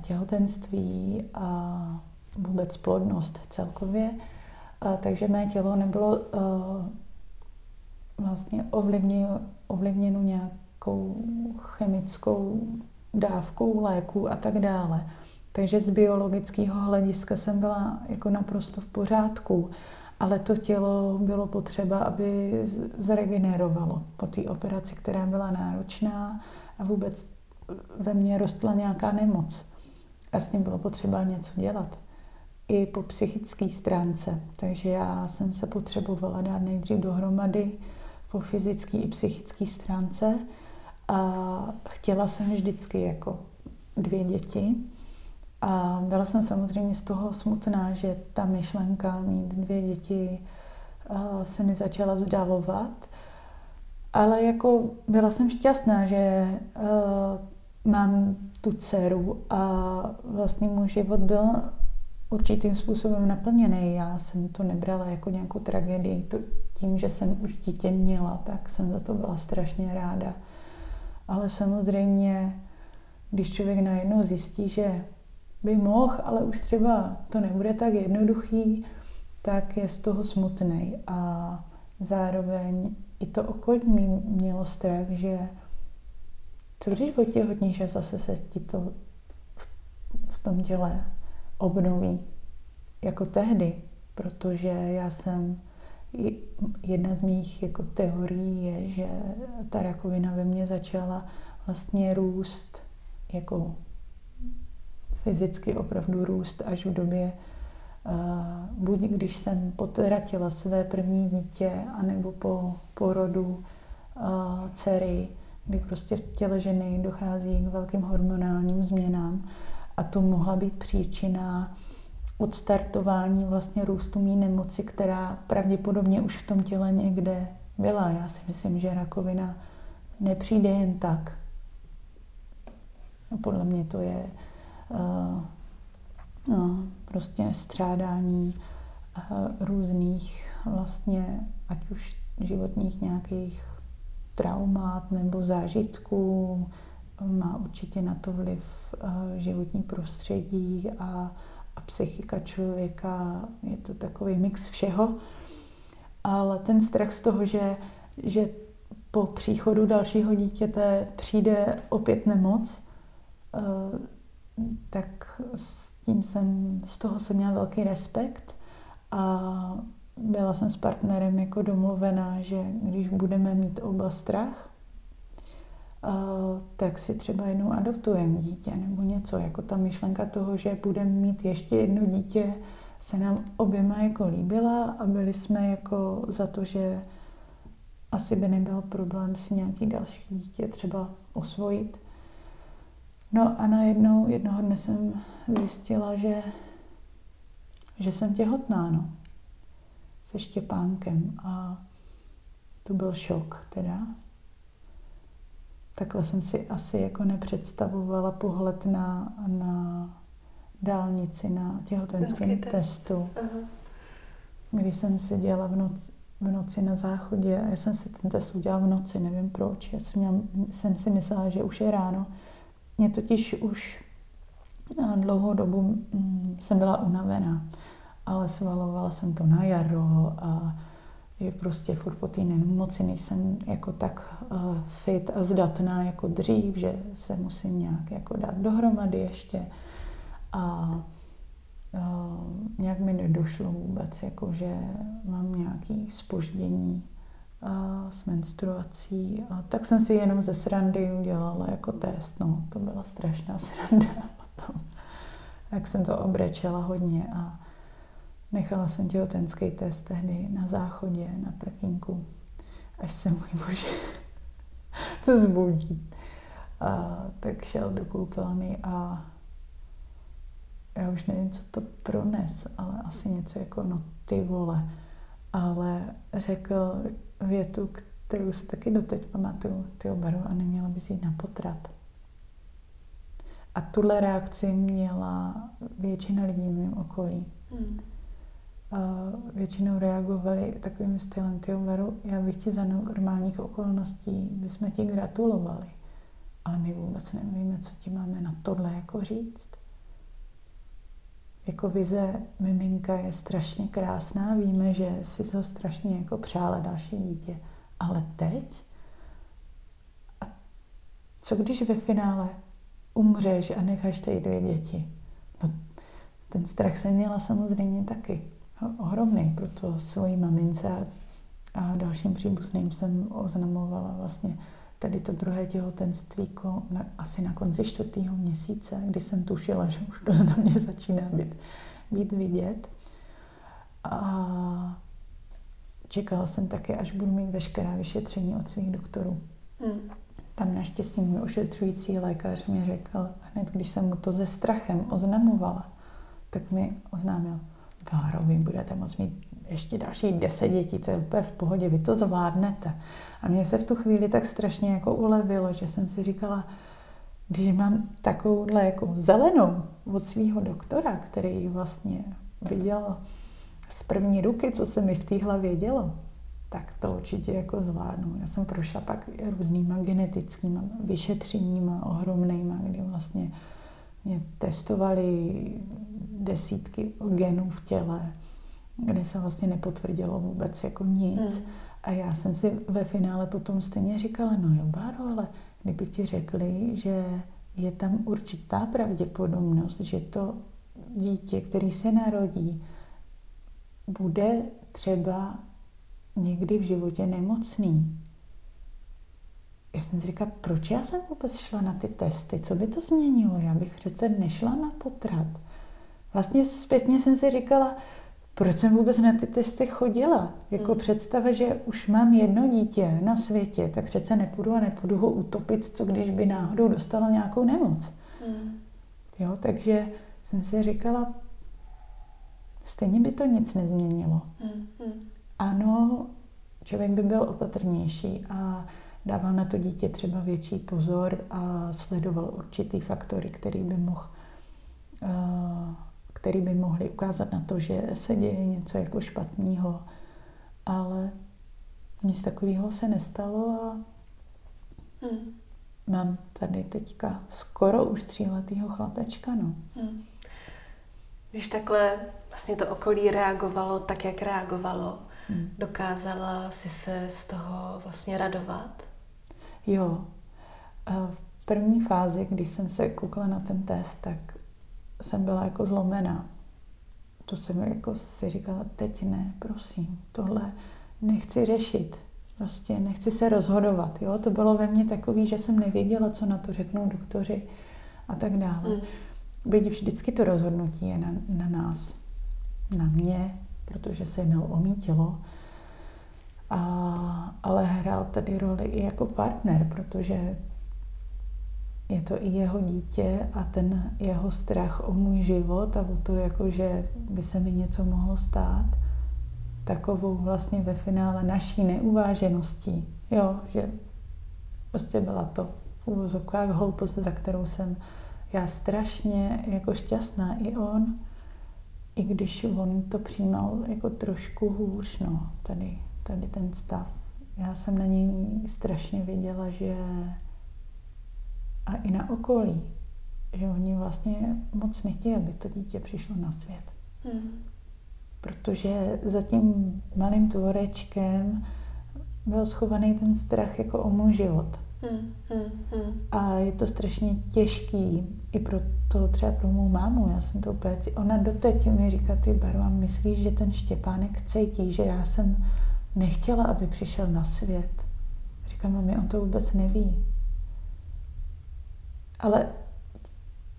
Speaker 3: těhotenství a vůbec plodnost celkově. Takže mé tělo nebylo vlastně ovlivněno nějakou chemickou dávkou léků a tak dále. Takže z biologického hlediska jsem byla jako naprosto v pořádku, ale to tělo bylo potřeba, aby zregenerovalo po té operaci, která byla náročná a vůbec ve mně rostla nějaká nemoc. A s tím bylo potřeba něco dělat. I po psychické stránce. Takže já jsem se potřebovala dát nejdřív dohromady po fyzické i psychické stránce. A chtěla jsem vždycky jako dvě děti. A byla jsem samozřejmě z toho smutná, že ta myšlenka mít dvě děti se mi začala vzdalovat. Ale jako byla jsem šťastná, že mám tu dceru a vlastně můj život byl určitým způsobem naplněný. Já jsem to nebrala jako nějakou tragédii. To, tím, že jsem už dítě měla, tak jsem za to byla strašně ráda. Ale samozřejmě, když člověk najednou zjistí, že by mohl, ale už třeba to nebude tak jednoduchý, tak je z toho smutný. A zároveň i to okolí mělo strach, že co když otěhotníš a zase se ti to v, v tom těle obnoví jako tehdy, protože já jsem jedna z mých jako teorií je, že ta rakovina ve mně začala vlastně růst jako fyzicky opravdu růst až v době, buď když jsem potratila své první dítě, anebo po porodu dcery, kdy prostě v těle ženy dochází k velkým hormonálním změnám. A to mohla být příčina odstartování vlastně růstu mý nemoci, která pravděpodobně už v tom těle někde byla. Já si myslím, že rakovina nepřijde jen tak. A podle mě to je uh, no, prostě střádání uh, různých vlastně, ať už životních nějakých traumat nebo zážitků, má určitě na to vliv uh, životní prostředí a psychika člověka. Je to takový mix všeho. Ale ten strach z toho, že, že po příchodu dalšího dítěte přijde opět nemoc, uh, tak s tím jsem, z toho jsem měla velký respekt a byla jsem s partnerem jako domluvená, že když budeme mít oba strach, tak si třeba jednou adoptujeme dítě nebo něco. Jako ta myšlenka toho, že budeme mít ještě jedno dítě, se nám oběma jako líbila a byli jsme jako za to, že asi by nebyl problém si nějaký další dítě třeba osvojit. No a najednou jednoho dne jsem zjistila, že, že jsem těhotná, no se Štěpánkem a to byl šok teda. Takhle jsem si asi jako nepředstavovala pohled na, na dálnici, na těhotenském test. testu. Aha. Když jsem seděla v noci, v noci na záchodě a já jsem si ten test udělala v noci, nevím proč. Já jsem, měla, jsem si myslela, že už je ráno. Mě totiž už dlouhou dobu mm, jsem byla unavená ale svalovala jsem to na jaro a je prostě furt po té nemoci nejsem jako tak uh, fit a zdatná jako dřív, že se musím nějak jako dát dohromady ještě a uh, nějak mi nedošlo vůbec, jako že mám nějaký spoždění uh, s menstruací. A tak jsem si jenom ze srandy udělala jako test. No, to byla strašná sranda potom. Jak jsem to obrečela hodně a Nechala jsem těhotenský test tehdy na záchodě, na prkinku, až se můj muž vzbudí. A, tak šel do koupelny a já už nevím, co to prones, ale asi něco jako no ty vole. Ale řekl větu, kterou si taky doteď pamatuju, ty obaru a neměla bys jít na potrat. A tuhle reakci měla většina lidí v mém okolí. Hmm většinou reagovali takovým stylem, ty Veru, já bych ti za normálních okolností, bychom ti gratulovali. Ale my vůbec nevíme, co ti máme na tohle jako říct. Jako vize miminka je strašně krásná, víme, že si to strašně jako přála další dítě. Ale teď? A co když ve finále umřeš a necháš tady dvě děti? No, ten strach jsem měla samozřejmě taky ohromný, proto svojí mamince a dalším příbuzným jsem oznamovala vlastně tady to druhé těhotenství na, asi na konci čtvrtého měsíce, kdy jsem tušila, že už to na mě začíná být, být vidět. A čekala jsem taky, až budu mít veškerá vyšetření od svých doktorů. Hmm. Tam naštěstí můj ošetřující lékař mi řekl, hned když jsem mu to ze strachem oznamovala, tak mi oznámil, Váro, budete moct mít ještě další deset dětí, to je úplně v pohodě, vy to zvládnete. A mně se v tu chvíli tak strašně jako ulevilo, že jsem si říkala, když mám takovouhle jako zelenou od svého doktora, který vlastně viděl z první ruky, co se mi v té hlavě dělo, tak to určitě jako zvládnu. Já jsem prošla pak různýma genetickýma vyšetřeníma ohromnýma, kdy vlastně mě testovali desítky genů v těle, kde se vlastně nepotvrdilo vůbec jako nic. Hmm. A já jsem si ve finále potom stejně říkala, no jo, Báro, ale kdyby ti řekli, že je tam určitá pravděpodobnost, že to dítě, který se narodí, bude třeba někdy v životě nemocný. Já jsem si říkala, proč já jsem vůbec šla na ty testy? Co by to změnilo? Já bych přece nešla na potrat. Vlastně zpětně jsem si říkala, proč jsem vůbec na ty testy chodila? Jako mm. představa, že už mám jedno dítě na světě, tak přece nepůjdu a nepůjdu ho utopit, co když by náhodou dostalo nějakou nemoc. Mm. Jo, takže jsem si říkala, stejně by to nic nezměnilo. Mm. Ano, člověk by byl opatrnější a dával na to dítě třeba větší pozor a sledoval určitý faktory, který by mohl uh, který by mohli ukázat na to, že se děje něco jako špatného. Ale nic takového se nestalo a hmm. mám tady teďka skoro už tříletýho chlapečka. No. Hmm.
Speaker 1: Když takhle vlastně to okolí reagovalo tak, jak reagovalo, hmm. dokázala si se z toho vlastně radovat?
Speaker 3: Jo. V první fázi, když jsem se koukla na ten test, tak jsem byla jako zlomená. To jsem jako si říkala, teď ne, prosím, tohle nechci řešit. Prostě nechci se rozhodovat. Jo? To bylo ve mně takový, že jsem nevěděla, co na to řeknou doktoři a tak dále. Mm. Byť vždycky to rozhodnutí je na, na nás, na mě, protože se jednalo o mý tělo. A, ale hrál tady roli i jako partner, protože je to i jeho dítě a ten jeho strach o můj život a o to, jako, že by se mi něco mohlo stát, takovou vlastně ve finále naší neuvážeností. Jo, že prostě byla to v úvozovkách hloupost, za kterou jsem já strašně jako šťastná i on, i když on to přijímal jako trošku hůř, no, tady, tady ten stav. Já jsem na něj strašně viděla, že a i na okolí, že oni vlastně moc nechtějí, aby to dítě přišlo na svět. Hmm. Protože za tím malým tvorečkem byl schovaný ten strach jako o můj život. Hmm, hmm, hmm. A je to strašně těžký i pro to třeba pro mou mámu. Já jsem to úplně... Ona doteď mi říká, ty Baru, a myslíš, že ten Štěpánek cítí, že já jsem nechtěla, aby přišel na svět. Říkám, mami, on to vůbec neví ale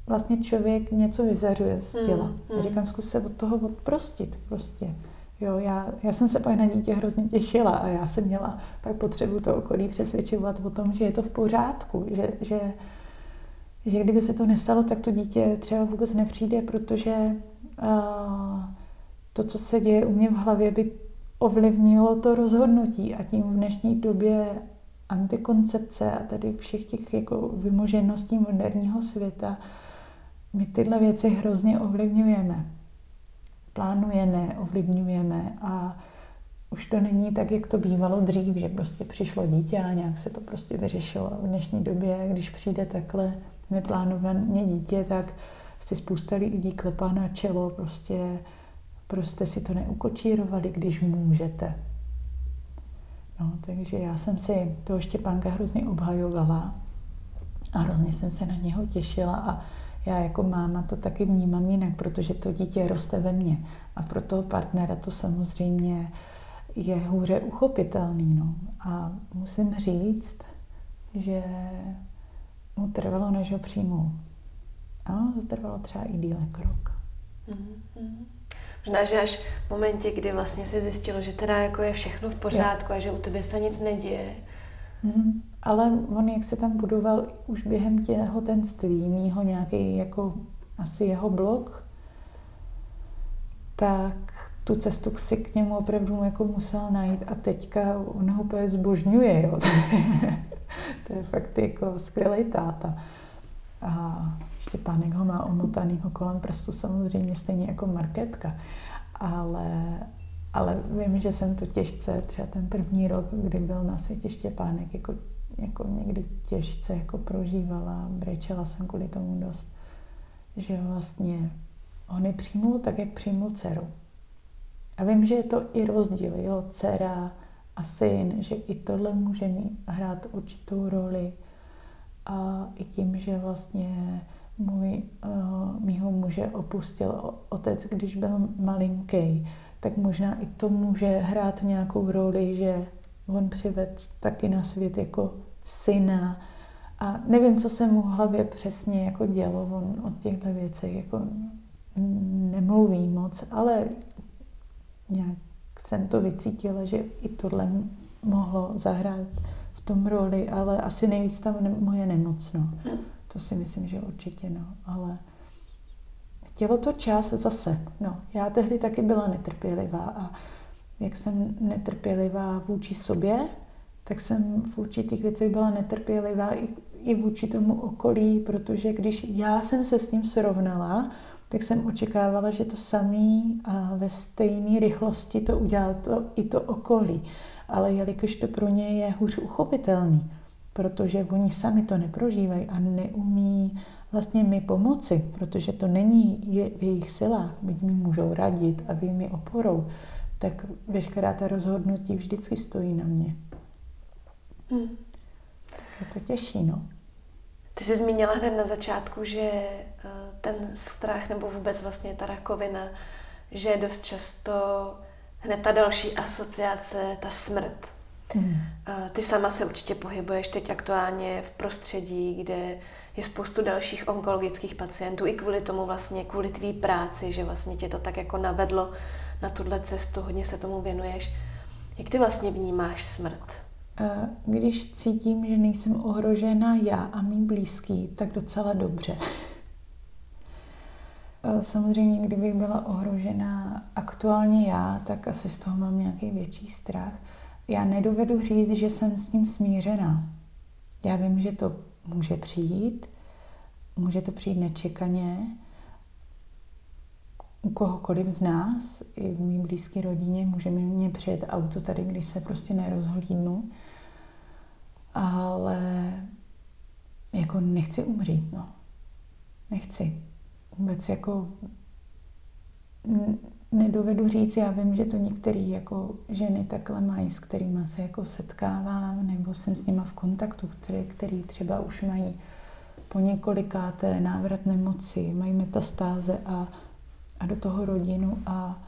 Speaker 3: vlastně člověk něco vyzařuje z těla. Mm, mm. Říkám, zkus se od toho odprostit prostě. Jo, já, já jsem se pak na dítě hrozně těšila a já jsem měla pak potřebu to okolí přesvědčovat o tom, že je to v pořádku, že, že, že kdyby se to nestalo, tak to dítě třeba vůbec nepřijde, protože uh, to, co se děje u mě v hlavě, by ovlivnilo to rozhodnutí a tím v dnešní době antikoncepce a tady všech těch jako vymožeností moderního světa, my tyhle věci hrozně ovlivňujeme. plánujeme, ovlivňujeme a už to není tak, jak to bývalo dřív, že prostě přišlo dítě a nějak se to prostě vyřešilo. V dnešní době, když přijde takhle neplánovaně dítě, tak si spousta lidí klepá na čelo, prostě, prostě si to neukočírovali, když můžete. No, takže já jsem si toho Štěpánka hrozně obhajovala a hrozně jsem se na něho těšila a já jako máma to taky vnímám jinak, protože to dítě roste ve mně a pro toho partnera to samozřejmě je hůře uchopitelný. No. A musím říct, že mu trvalo, než ho přijmul. Ano, to trvalo třeba i díle krok. Mm-hmm.
Speaker 1: Možná, že až v momentě, kdy vlastně si zjistilo, že teda jako je všechno v pořádku je. a že u tebe se nic neděje.
Speaker 3: Mm, ale on, jak se tam budoval už během těhotenství, mýho nějaký jako asi jeho blok, tak tu cestu si k němu opravdu jako musel najít a teďka on ho úplně zbožňuje, jo. to je fakt jako skvělý táta. A ještě pánek ho má omotanýho kolem prstu samozřejmě stejně jako marketka. Ale, ale vím, že jsem to těžce, třeba ten první rok, kdy byl na světě Štěpánek, jako, jako někdy těžce jako prožívala, brečela jsem kvůli tomu dost, že vlastně on je přijmul tak, jak přijmul dceru. A vím, že je to i rozdíl, jo, dcera a syn, že i tohle může mít, hrát určitou roli. A i tím, že vlastně můj, uh, mýho muže opustil otec, když byl malinký, tak možná i to může hrát nějakou roli, že on přived taky na svět jako syna. A nevím, co se mu v hlavě přesně jako dělo, on o těchto věcech jako nemluví moc, ale nějak jsem to vycítila, že i tohle mohlo zahrát tom roli, ale asi nejvíc tam ne, moje nemoc, no. To si myslím, že určitě, no. Ale chtělo to čas zase, no. Já tehdy taky byla netrpělivá a jak jsem netrpělivá vůči sobě, tak jsem v určitých věcech byla netrpělivá i, i vůči tomu okolí, protože když já jsem se s tím srovnala, tak jsem očekávala, že to samý a ve stejné rychlosti to udělá to, i to okolí. Ale jelikož to pro ně je hůř uchopitelný, protože oni sami to neprožívají a neumí vlastně mi pomoci, protože to není v jejich silách, byť mi můžou radit a vy mi oporou, tak veškerá ta rozhodnutí vždycky stojí na mě. Hmm. Je to těžší, no.
Speaker 1: Ty jsi zmínila hned na začátku, že eh, ten strach nebo vůbec vlastně ta rakovina, že je dost často hned ta další asociace, ta smrt. Hmm. Ty sama se určitě pohybuješ teď aktuálně v prostředí, kde je spoustu dalších onkologických pacientů, i kvůli tomu vlastně, kvůli tvý práci, že vlastně tě to tak jako navedlo na tuhle cestu, hodně se tomu věnuješ. Jak ty vlastně vnímáš smrt?
Speaker 3: Když cítím, že nejsem ohrožena já a mý blízký, tak docela dobře. Samozřejmě, kdybych byla ohrožena aktuálně já, tak asi z toho mám nějaký větší strach. Já nedovedu říct, že jsem s ním smířená. Já vím, že to může přijít, může to přijít nečekaně, u kohokoliv z nás, i v mý blízké rodině, může mi mě přijet auto tady, když se prostě nerozhlídnu ale jako nechci umřít, no. Nechci. Vůbec jako nedovedu říct, já vím, že to některé jako ženy takhle mají, s kterými se jako setkávám, nebo jsem s nima v kontaktu, které, který třeba už mají po několikáté návrat nemoci, mají metastáze a, a do toho rodinu a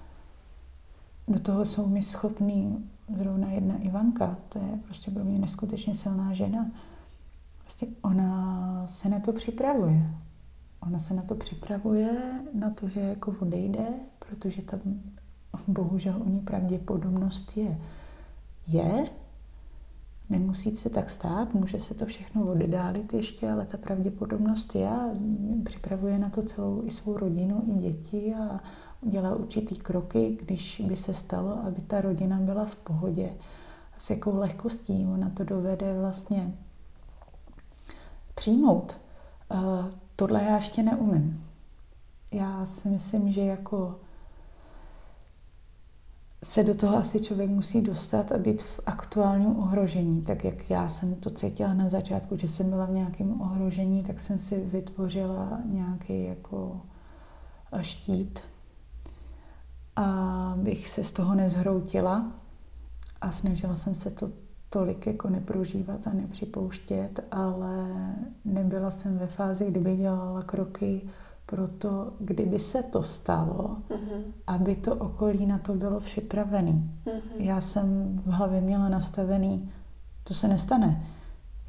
Speaker 3: do toho jsou mi schopní zrovna jedna Ivanka, to je prostě pro mě neskutečně silná žena. Prostě ona se na to připravuje. Ona se na to připravuje, na to, že jako odejde, protože tam bohužel u ní pravděpodobnost je. Je, nemusí se tak stát, může se to všechno oddálit ještě, ale ta pravděpodobnost je připravuje na to celou i svou rodinu, i děti a udělá určitý kroky, když by se stalo, aby ta rodina byla v pohodě. S jakou lehkostí ona to dovede vlastně přijmout. Tohle já ještě neumím. Já si myslím, že jako se do toho asi člověk musí dostat a být v aktuálním ohrožení. Tak jak já jsem to cítila na začátku, že jsem byla v nějakém ohrožení, tak jsem si vytvořila nějaký jako štít, abych se z toho nezhroutila a snažila jsem se to tolik jako neprožívat a nepřipouštět, ale nebyla jsem ve fázi, kdyby dělala kroky pro to, kdyby se to stalo, mm-hmm. aby to okolí na to bylo připravené. Mm-hmm. Já jsem v hlavě měla nastavený, to se nestane,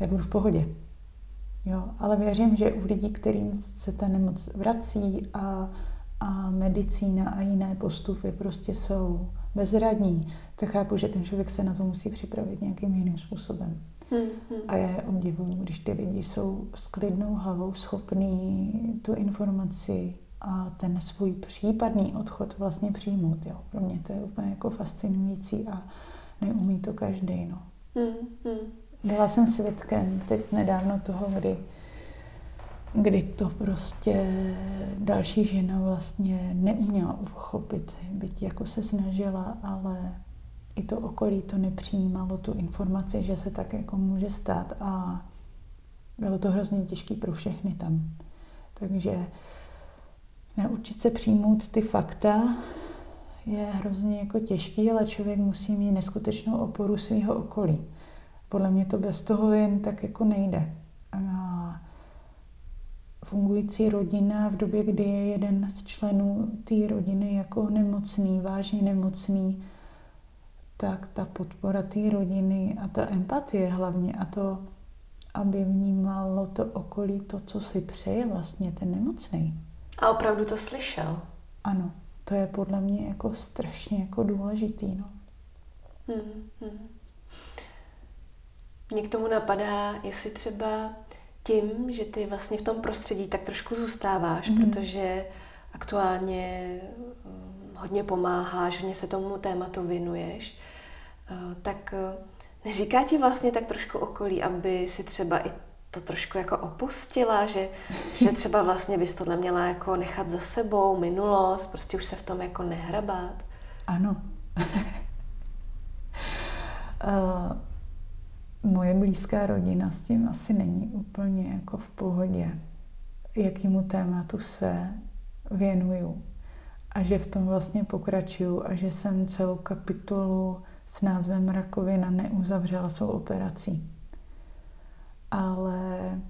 Speaker 3: já budu v pohodě. Jo, ale věřím, že u lidí, kterým se ta nemoc vrací a, a medicína a jiné postupy prostě jsou bezradní, tak chápu, že ten člověk se na to musí připravit nějakým jiným způsobem. Hmm, hmm. A já je obdivuju, když ty lidi jsou s klidnou hlavou schopní tu informaci a ten svůj případný odchod vlastně přijmout. Jo. Pro mě to je úplně jako fascinující a neumí to každý. No. Hmm, hmm. Byla jsem svědkem teď nedávno toho, kdy, kdy to prostě další žena vlastně neuměla uchopit, byť jako se snažila, ale i to okolí to nepřijímalo tu informaci, že se tak jako může stát a bylo to hrozně těžké pro všechny tam. Takže naučit se přijmout ty fakta je hrozně jako těžký, ale člověk musí mít neskutečnou oporu svého okolí. Podle mě to bez toho jen tak jako nejde. A fungující rodina v době, kdy je jeden z členů té rodiny jako nemocný, vážně nemocný, tak ta podpora té rodiny a ta empatie hlavně a to, aby vnímalo to okolí to, co si přeje vlastně ten nemocný.
Speaker 1: A opravdu to slyšel.
Speaker 3: Ano, to je podle mě jako strašně jako důležitý. No.
Speaker 1: Hmm, hmm. Mně k tomu napadá, jestli třeba tím, že ty vlastně v tom prostředí tak trošku zůstáváš, hmm. protože aktuálně hm, hodně pomáháš, hodně se tomu tématu věnuješ, tak eh, neříká ti vlastně tak trošku okolí, aby si třeba i to trošku jako opustila, že, že třeba vlastně bys tohle měla jako nechat za sebou, minulost, prostě už se v tom jako nehrabat?
Speaker 3: Ano. uh, moje blízká rodina s tím asi není úplně jako v pohodě, jakýmu tématu se věnuju a že v tom vlastně pokračuju a že jsem celou kapitolu s názvem rakovina neuzavřela svou operací. Ale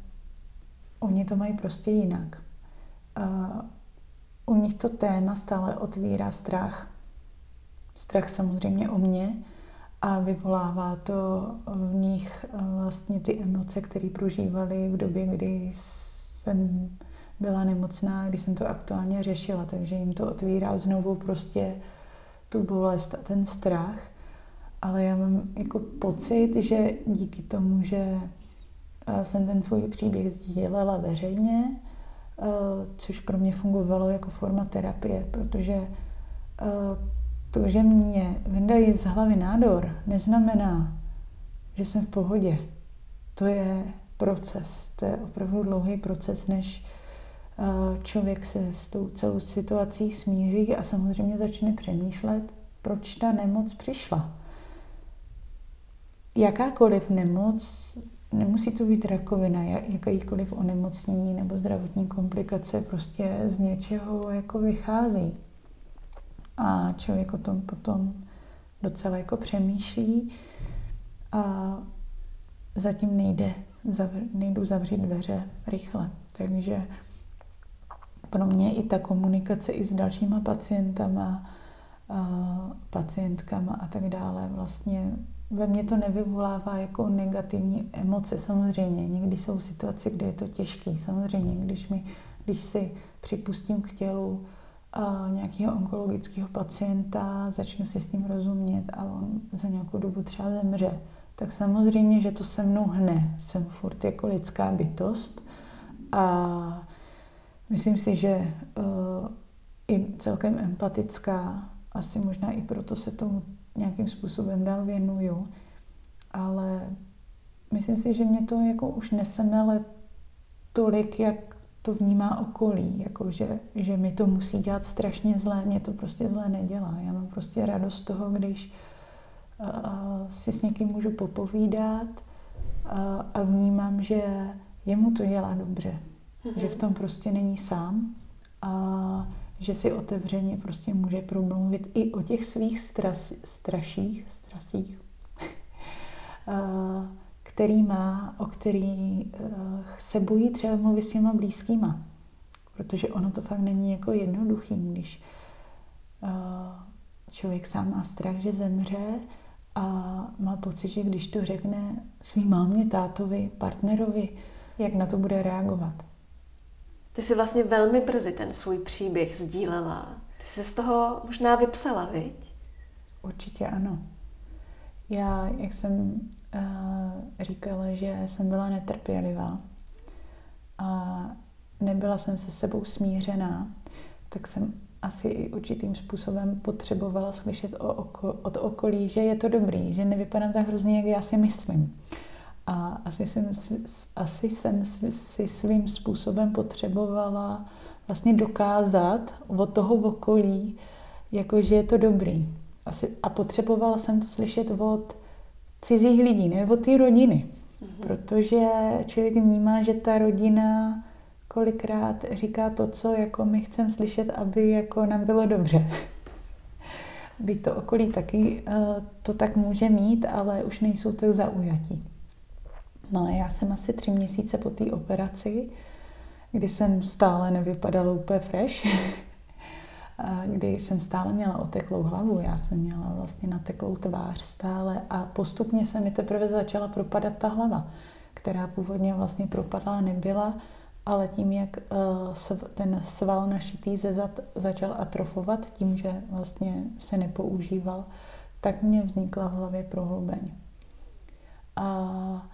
Speaker 3: oni to mají prostě jinak. U nich to téma stále otvírá strach. Strach samozřejmě o mě a vyvolává to v nich vlastně ty emoce, které prožívali v době, kdy jsem byla nemocná, kdy jsem to aktuálně řešila, takže jim to otvírá znovu prostě tu bolest a ten strach ale já mám jako pocit, že díky tomu, že eh, jsem ten svůj příběh sdílela veřejně, eh, což pro mě fungovalo jako forma terapie, protože eh, to, že mě vyndají z hlavy nádor, neznamená, že jsem v pohodě. To je proces, to je opravdu dlouhý proces, než člověk se s tou celou situací smíří a samozřejmě začne přemýšlet, proč ta nemoc přišla jakákoliv nemoc, nemusí to být rakovina, jakýkoliv onemocnění nebo zdravotní komplikace prostě z něčeho jako vychází. A člověk o tom potom docela jako přemýšlí a zatím nejde, zavr, nejdu zavřít dveře rychle. Takže pro mě i ta komunikace i s dalšíma pacientama, a pacientkama a tak dále vlastně ve mně to nevyvolává jako negativní emoce. Samozřejmě, někdy jsou situace, kde je to těžké. Samozřejmě, když, mi, když si připustím k tělu a nějakého onkologického pacienta, začnu si s ním rozumět a on za nějakou dobu třeba zemře, tak samozřejmě, že to se mnou hne. Jsem furt jako lidská bytost a myslím si, že uh, i celkem empatická, asi možná i proto se tomu nějakým způsobem dál věnuju, ale myslím si, že mě to jako už nesemele tolik, jak to vnímá okolí, jako že, že mi to musí dělat strašně zlé, mě to prostě zlé nedělá. Já mám prostě radost z toho, když uh, si s někým můžu popovídat uh, a vnímám, že jemu to dělá dobře. Mm-hmm. Že v tom prostě není sám a že si otevřeně prostě může promluvit i o těch svých stras, straších, strasích, který má, o který eh, se bojí třeba mluvit s těma blízkýma. Protože ono to fakt není jako jednoduchý, když eh, člověk sám má strach, že zemře a má pocit, že když to řekne svým mámě, tátovi, partnerovi, jak na to bude reagovat.
Speaker 1: Ty jsi vlastně velmi brzy ten svůj příběh sdílela. Ty jsi z toho možná vypsala, viď?
Speaker 3: Určitě ano. Já, jak jsem uh, říkala, že jsem byla netrpělivá a nebyla jsem se sebou smířená, tak jsem asi i určitým způsobem potřebovala slyšet o oko, od okolí, že je to dobrý, že nevypadám tak hrozně, jak já si myslím. A asi jsem, asi jsem si svým způsobem potřebovala vlastně dokázat od toho okolí, jako že je to dobrý. Asi, a potřebovala jsem to slyšet od cizích lidí, ne od té rodiny. Mm-hmm. Protože člověk vnímá, že ta rodina kolikrát říká to, co jako my chceme slyšet, aby jako nám bylo dobře. Být to okolí taky uh, to tak může mít, ale už nejsou tak zaujatí. No a já jsem asi tři měsíce po té operaci, kdy jsem stále nevypadala úplně fresh, kdy jsem stále měla oteklou hlavu, já jsem měla vlastně nateklou tvář stále a postupně se mi teprve začala propadat ta hlava, která původně vlastně propadla nebyla, ale tím, jak eh, ten sval našitý ze zad začal atrofovat, tím, že vlastně se nepoužíval, tak mě vznikla v hlavě prohlubeň. A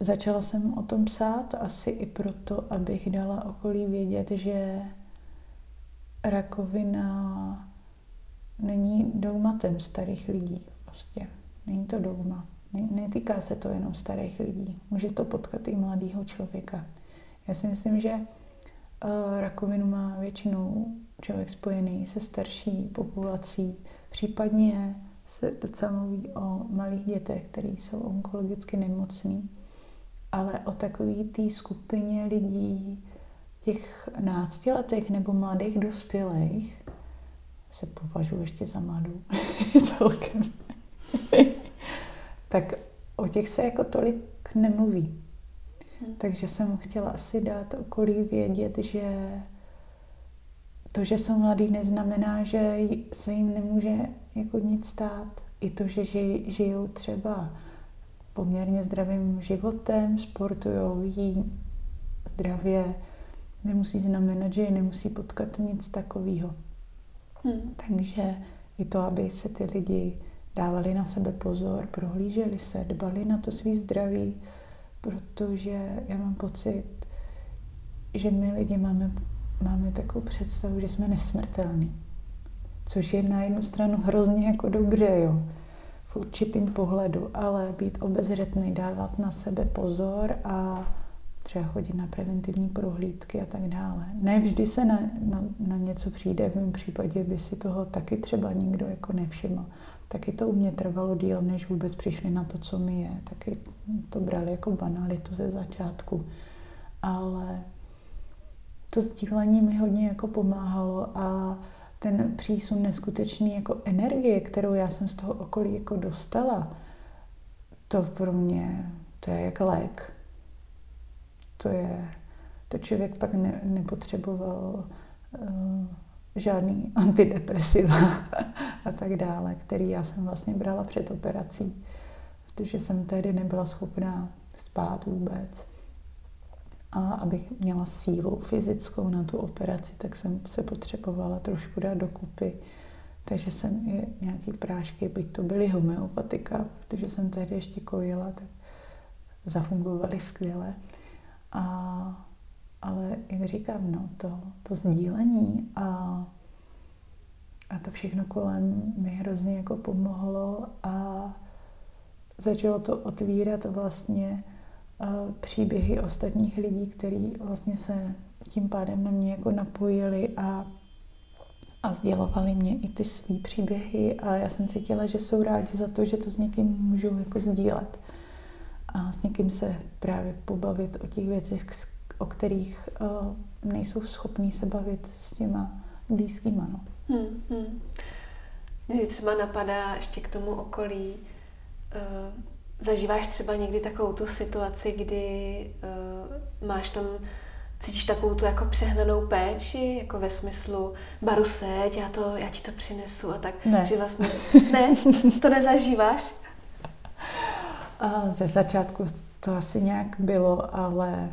Speaker 3: začala jsem o tom psát asi i proto, abych dala okolí vědět, že rakovina není dogmatem starých lidí. Prostě není to dogma. Netýká se to jenom starých lidí. Může to potkat i mladého člověka. Já si myslím, že uh, rakovinu má většinou člověk spojený se starší populací. Případně se docela mluví o malých dětech, které jsou onkologicky nemocní. Ale o takové té skupině lidí, těch náctiletých nebo mladých dospělých se považuji ještě za mladou celkem. tak o těch se jako tolik nemluví. Hmm. Takže jsem chtěla asi dát okolí vědět, že to, že jsou mladý, neznamená, že se jim nemůže jako nic stát. I to, že žij, žijou třeba poměrně zdravým životem, sportují, jí zdravě, nemusí znamenat, že je nemusí potkat nic takového. Hmm. Takže i to, aby se ty lidi dávali na sebe pozor, prohlíželi se, dbali na to svý zdraví, protože já mám pocit, že my lidi máme, máme takovou představu, že jsme nesmrtelní. Což je na jednu stranu hrozně jako dobře, jo, v určitým pohledu, ale být obezřetný, dávat na sebe pozor a třeba chodit na preventivní prohlídky a tak dále. Ne vždy se na, na, na něco přijde, v mém případě by si toho taky třeba nikdo jako nevšiml. Taky to u mě trvalo díl, než vůbec přišli na to, co mi je. Taky to brali jako banalitu ze začátku. Ale to sdílení mi hodně jako pomáhalo a ten přísun neskutečný jako energie, kterou já jsem z toho okolí jako dostala, to pro mě, to je jak lék to je, to člověk pak ne, nepotřeboval uh, žádný antidepresiva a tak dále, který já jsem vlastně brala před operací, protože jsem tehdy nebyla schopná spát vůbec. A abych měla sílu fyzickou na tu operaci, tak jsem se potřebovala trošku dát dokupy. Takže jsem i nějaký prášky, byť to byly homeopatika, protože jsem tehdy ještě kojila, tak zafungovaly skvěle. A, ale jak říkám, no, to, to sdílení a, a to všechno kolem mi hrozně jako pomohlo a začalo to otvírat vlastně příběhy ostatních lidí, kteří vlastně se tím pádem na mě jako napojili a, a sdělovali mě i ty svý příběhy a já jsem cítila, že jsou rádi za to, že to s někým můžu jako sdílet a s někým se právě pobavit o těch věcech, o kterých uh, nejsou schopní se bavit s těma blízkýma. No. Hmm, hmm.
Speaker 1: Mě třeba napadá ještě k tomu okolí, uh, zažíváš třeba někdy takovou tu situaci, kdy uh, máš tam cítíš takovou tu jako přehnanou péči, jako ve smyslu baru seď, já, to, já ti to přinesu a tak,
Speaker 3: ne.
Speaker 1: že vlastně, ne, to nezažíváš?
Speaker 3: A ze začátku to asi nějak bylo, ale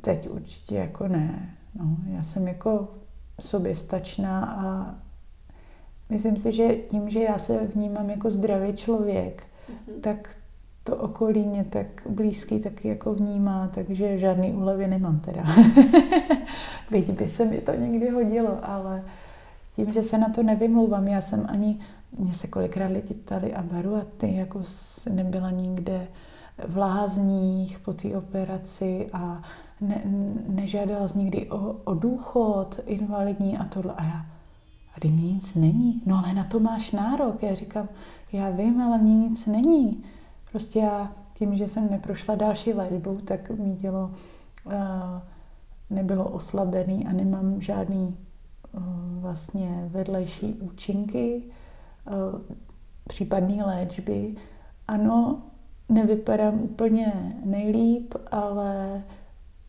Speaker 3: teď určitě jako ne. No, já jsem jako soběstačná a myslím si, že tím, že já se vnímám jako zdravý člověk, mm-hmm. tak to okolí mě tak blízký taky jako vnímá, takže žádný úlevy nemám teda. Byť by se mi to někdy hodilo, ale tím, že se na to nevymlouvám, já jsem ani, mě se kolikrát lidi ptali a baru a ty jako nebyla nikde v lázních po té operaci a ne, nežádala z nikdy o, o důchod invalidní a tohle. A já, a mi nic není. No ale na to máš nárok. Já říkám, já vím, ale mě nic není. Prostě já tím, že jsem neprošla další léčbou, tak mý tělo uh, nebylo oslabený a nemám žádný uh, vlastně vedlejší účinky, uh, případné léčby. Ano, nevypadám úplně nejlíp, ale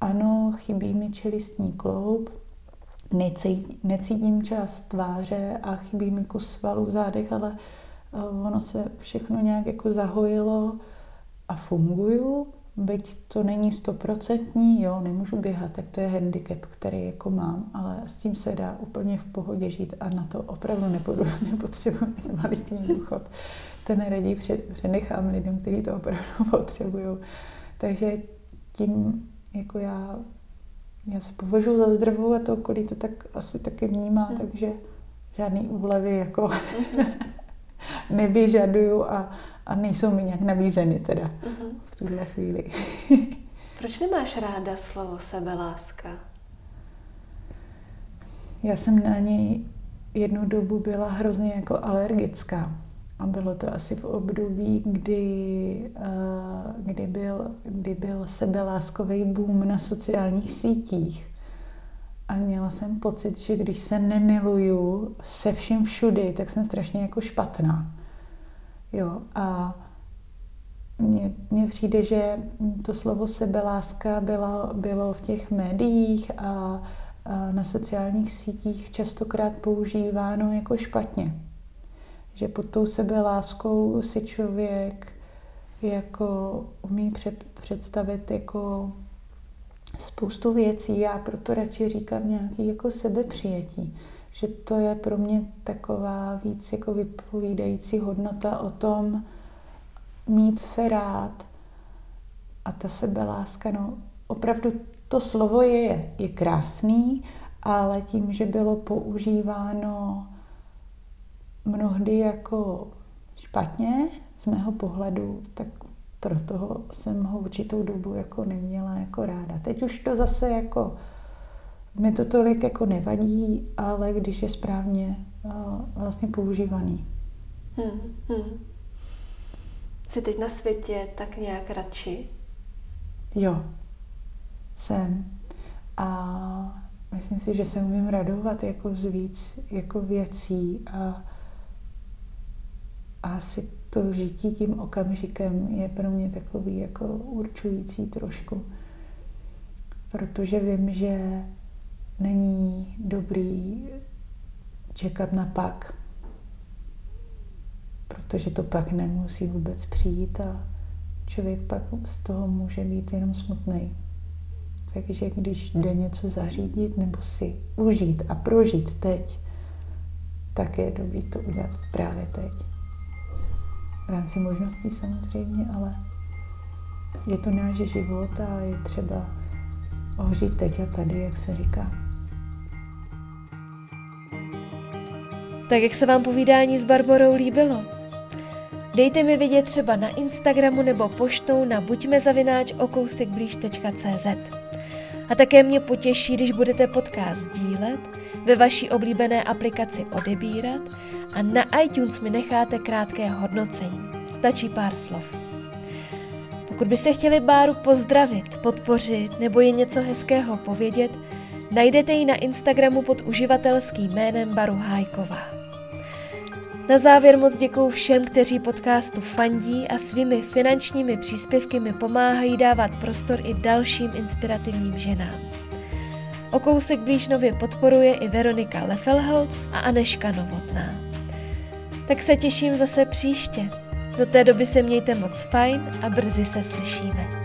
Speaker 3: ano, chybí mi čelistní kloub, necítím část tváře a chybí mi kus svalů v zádech, ale Eh, ono se všechno nějak jako zahojilo a funguju, byť to není stoprocentní, jo, nemůžu běhat, tak to je handicap, který jako mám, ale s tím se dá úplně v pohodě žít a na to opravdu nebudu, nepotřebuji invalidní důchod. Ten raději přenechám lidem, kteří to opravdu potřebují. Takže tím jako já, já se považuji za zdravou a to okolí to tak asi taky vnímá, hmm. takže žádný úlevy jako nevyžaduju a, a nejsou mi nějak nabízeny teda uh-huh. v tuhle chvíli.
Speaker 1: Proč nemáš ráda slovo sebeláska?
Speaker 3: Já jsem na něj jednu dobu byla hrozně jako alergická. A bylo to asi v období, kdy, uh, kdy, byl, kdy byl sebeláskový boom na sociálních sítích. A měla jsem pocit, že když se nemiluju se vším všudy, tak jsem strašně jako špatná. Jo, a mně, přijde, že to slovo sebeláska bylo, bylo v těch médiích a, a na sociálních sítích častokrát používáno jako špatně. Že pod tou sebeláskou si člověk jako umí před, představit jako spoustu věcí. Já proto radši říkám nějaký jako sebepřijetí. Že to je pro mě taková víc jako vypovídající hodnota o tom mít se rád a ta sebeláska, no opravdu to slovo je, je krásný, ale tím, že bylo používáno mnohdy jako špatně z mého pohledu, tak proto jsem ho určitou dobu jako neměla jako ráda. Teď už to zase jako mi to tolik jako nevadí, ale když je správně vlastně používaný. Hmm, hmm.
Speaker 1: Jsi teď na světě tak nějak radši?
Speaker 3: Jo, jsem. A myslím si, že se umím radovat jako z víc jako věcí a, a asi to žití tím okamžikem je pro mě takový jako určující trošku. Protože vím, že není dobrý čekat na pak, protože to pak nemusí vůbec přijít a člověk pak z toho může být jenom smutný. Takže když jde něco zařídit nebo si užít a prožít teď, tak je dobrý to udělat právě teď v rámci možností samozřejmě, ale je to náš život a je třeba ožít teď a tady, jak se říká.
Speaker 4: Tak jak se vám povídání s Barborou líbilo?
Speaker 1: Dejte mi vědět třeba na Instagramu nebo poštou na buďmezavináč.okousekblíž.cz A také mě potěší, když budete podcast sdílet, ve vaší oblíbené aplikaci odebírat a na iTunes mi necháte krátké hodnocení. Stačí pár slov. Pokud byste chtěli Báru pozdravit, podpořit nebo je něco hezkého povědět, najdete ji na Instagramu pod uživatelským jménem Baru Hájková. Na závěr moc děkuji všem, kteří podcastu fandí a svými finančními příspěvky mi pomáhají dávat prostor i dalším inspirativním ženám. O kousek blíž nově podporuje i Veronika Lefelholz a Aneška Novotná. Tak se těším zase příště. Do té doby se mějte moc fajn a brzy se slyšíme.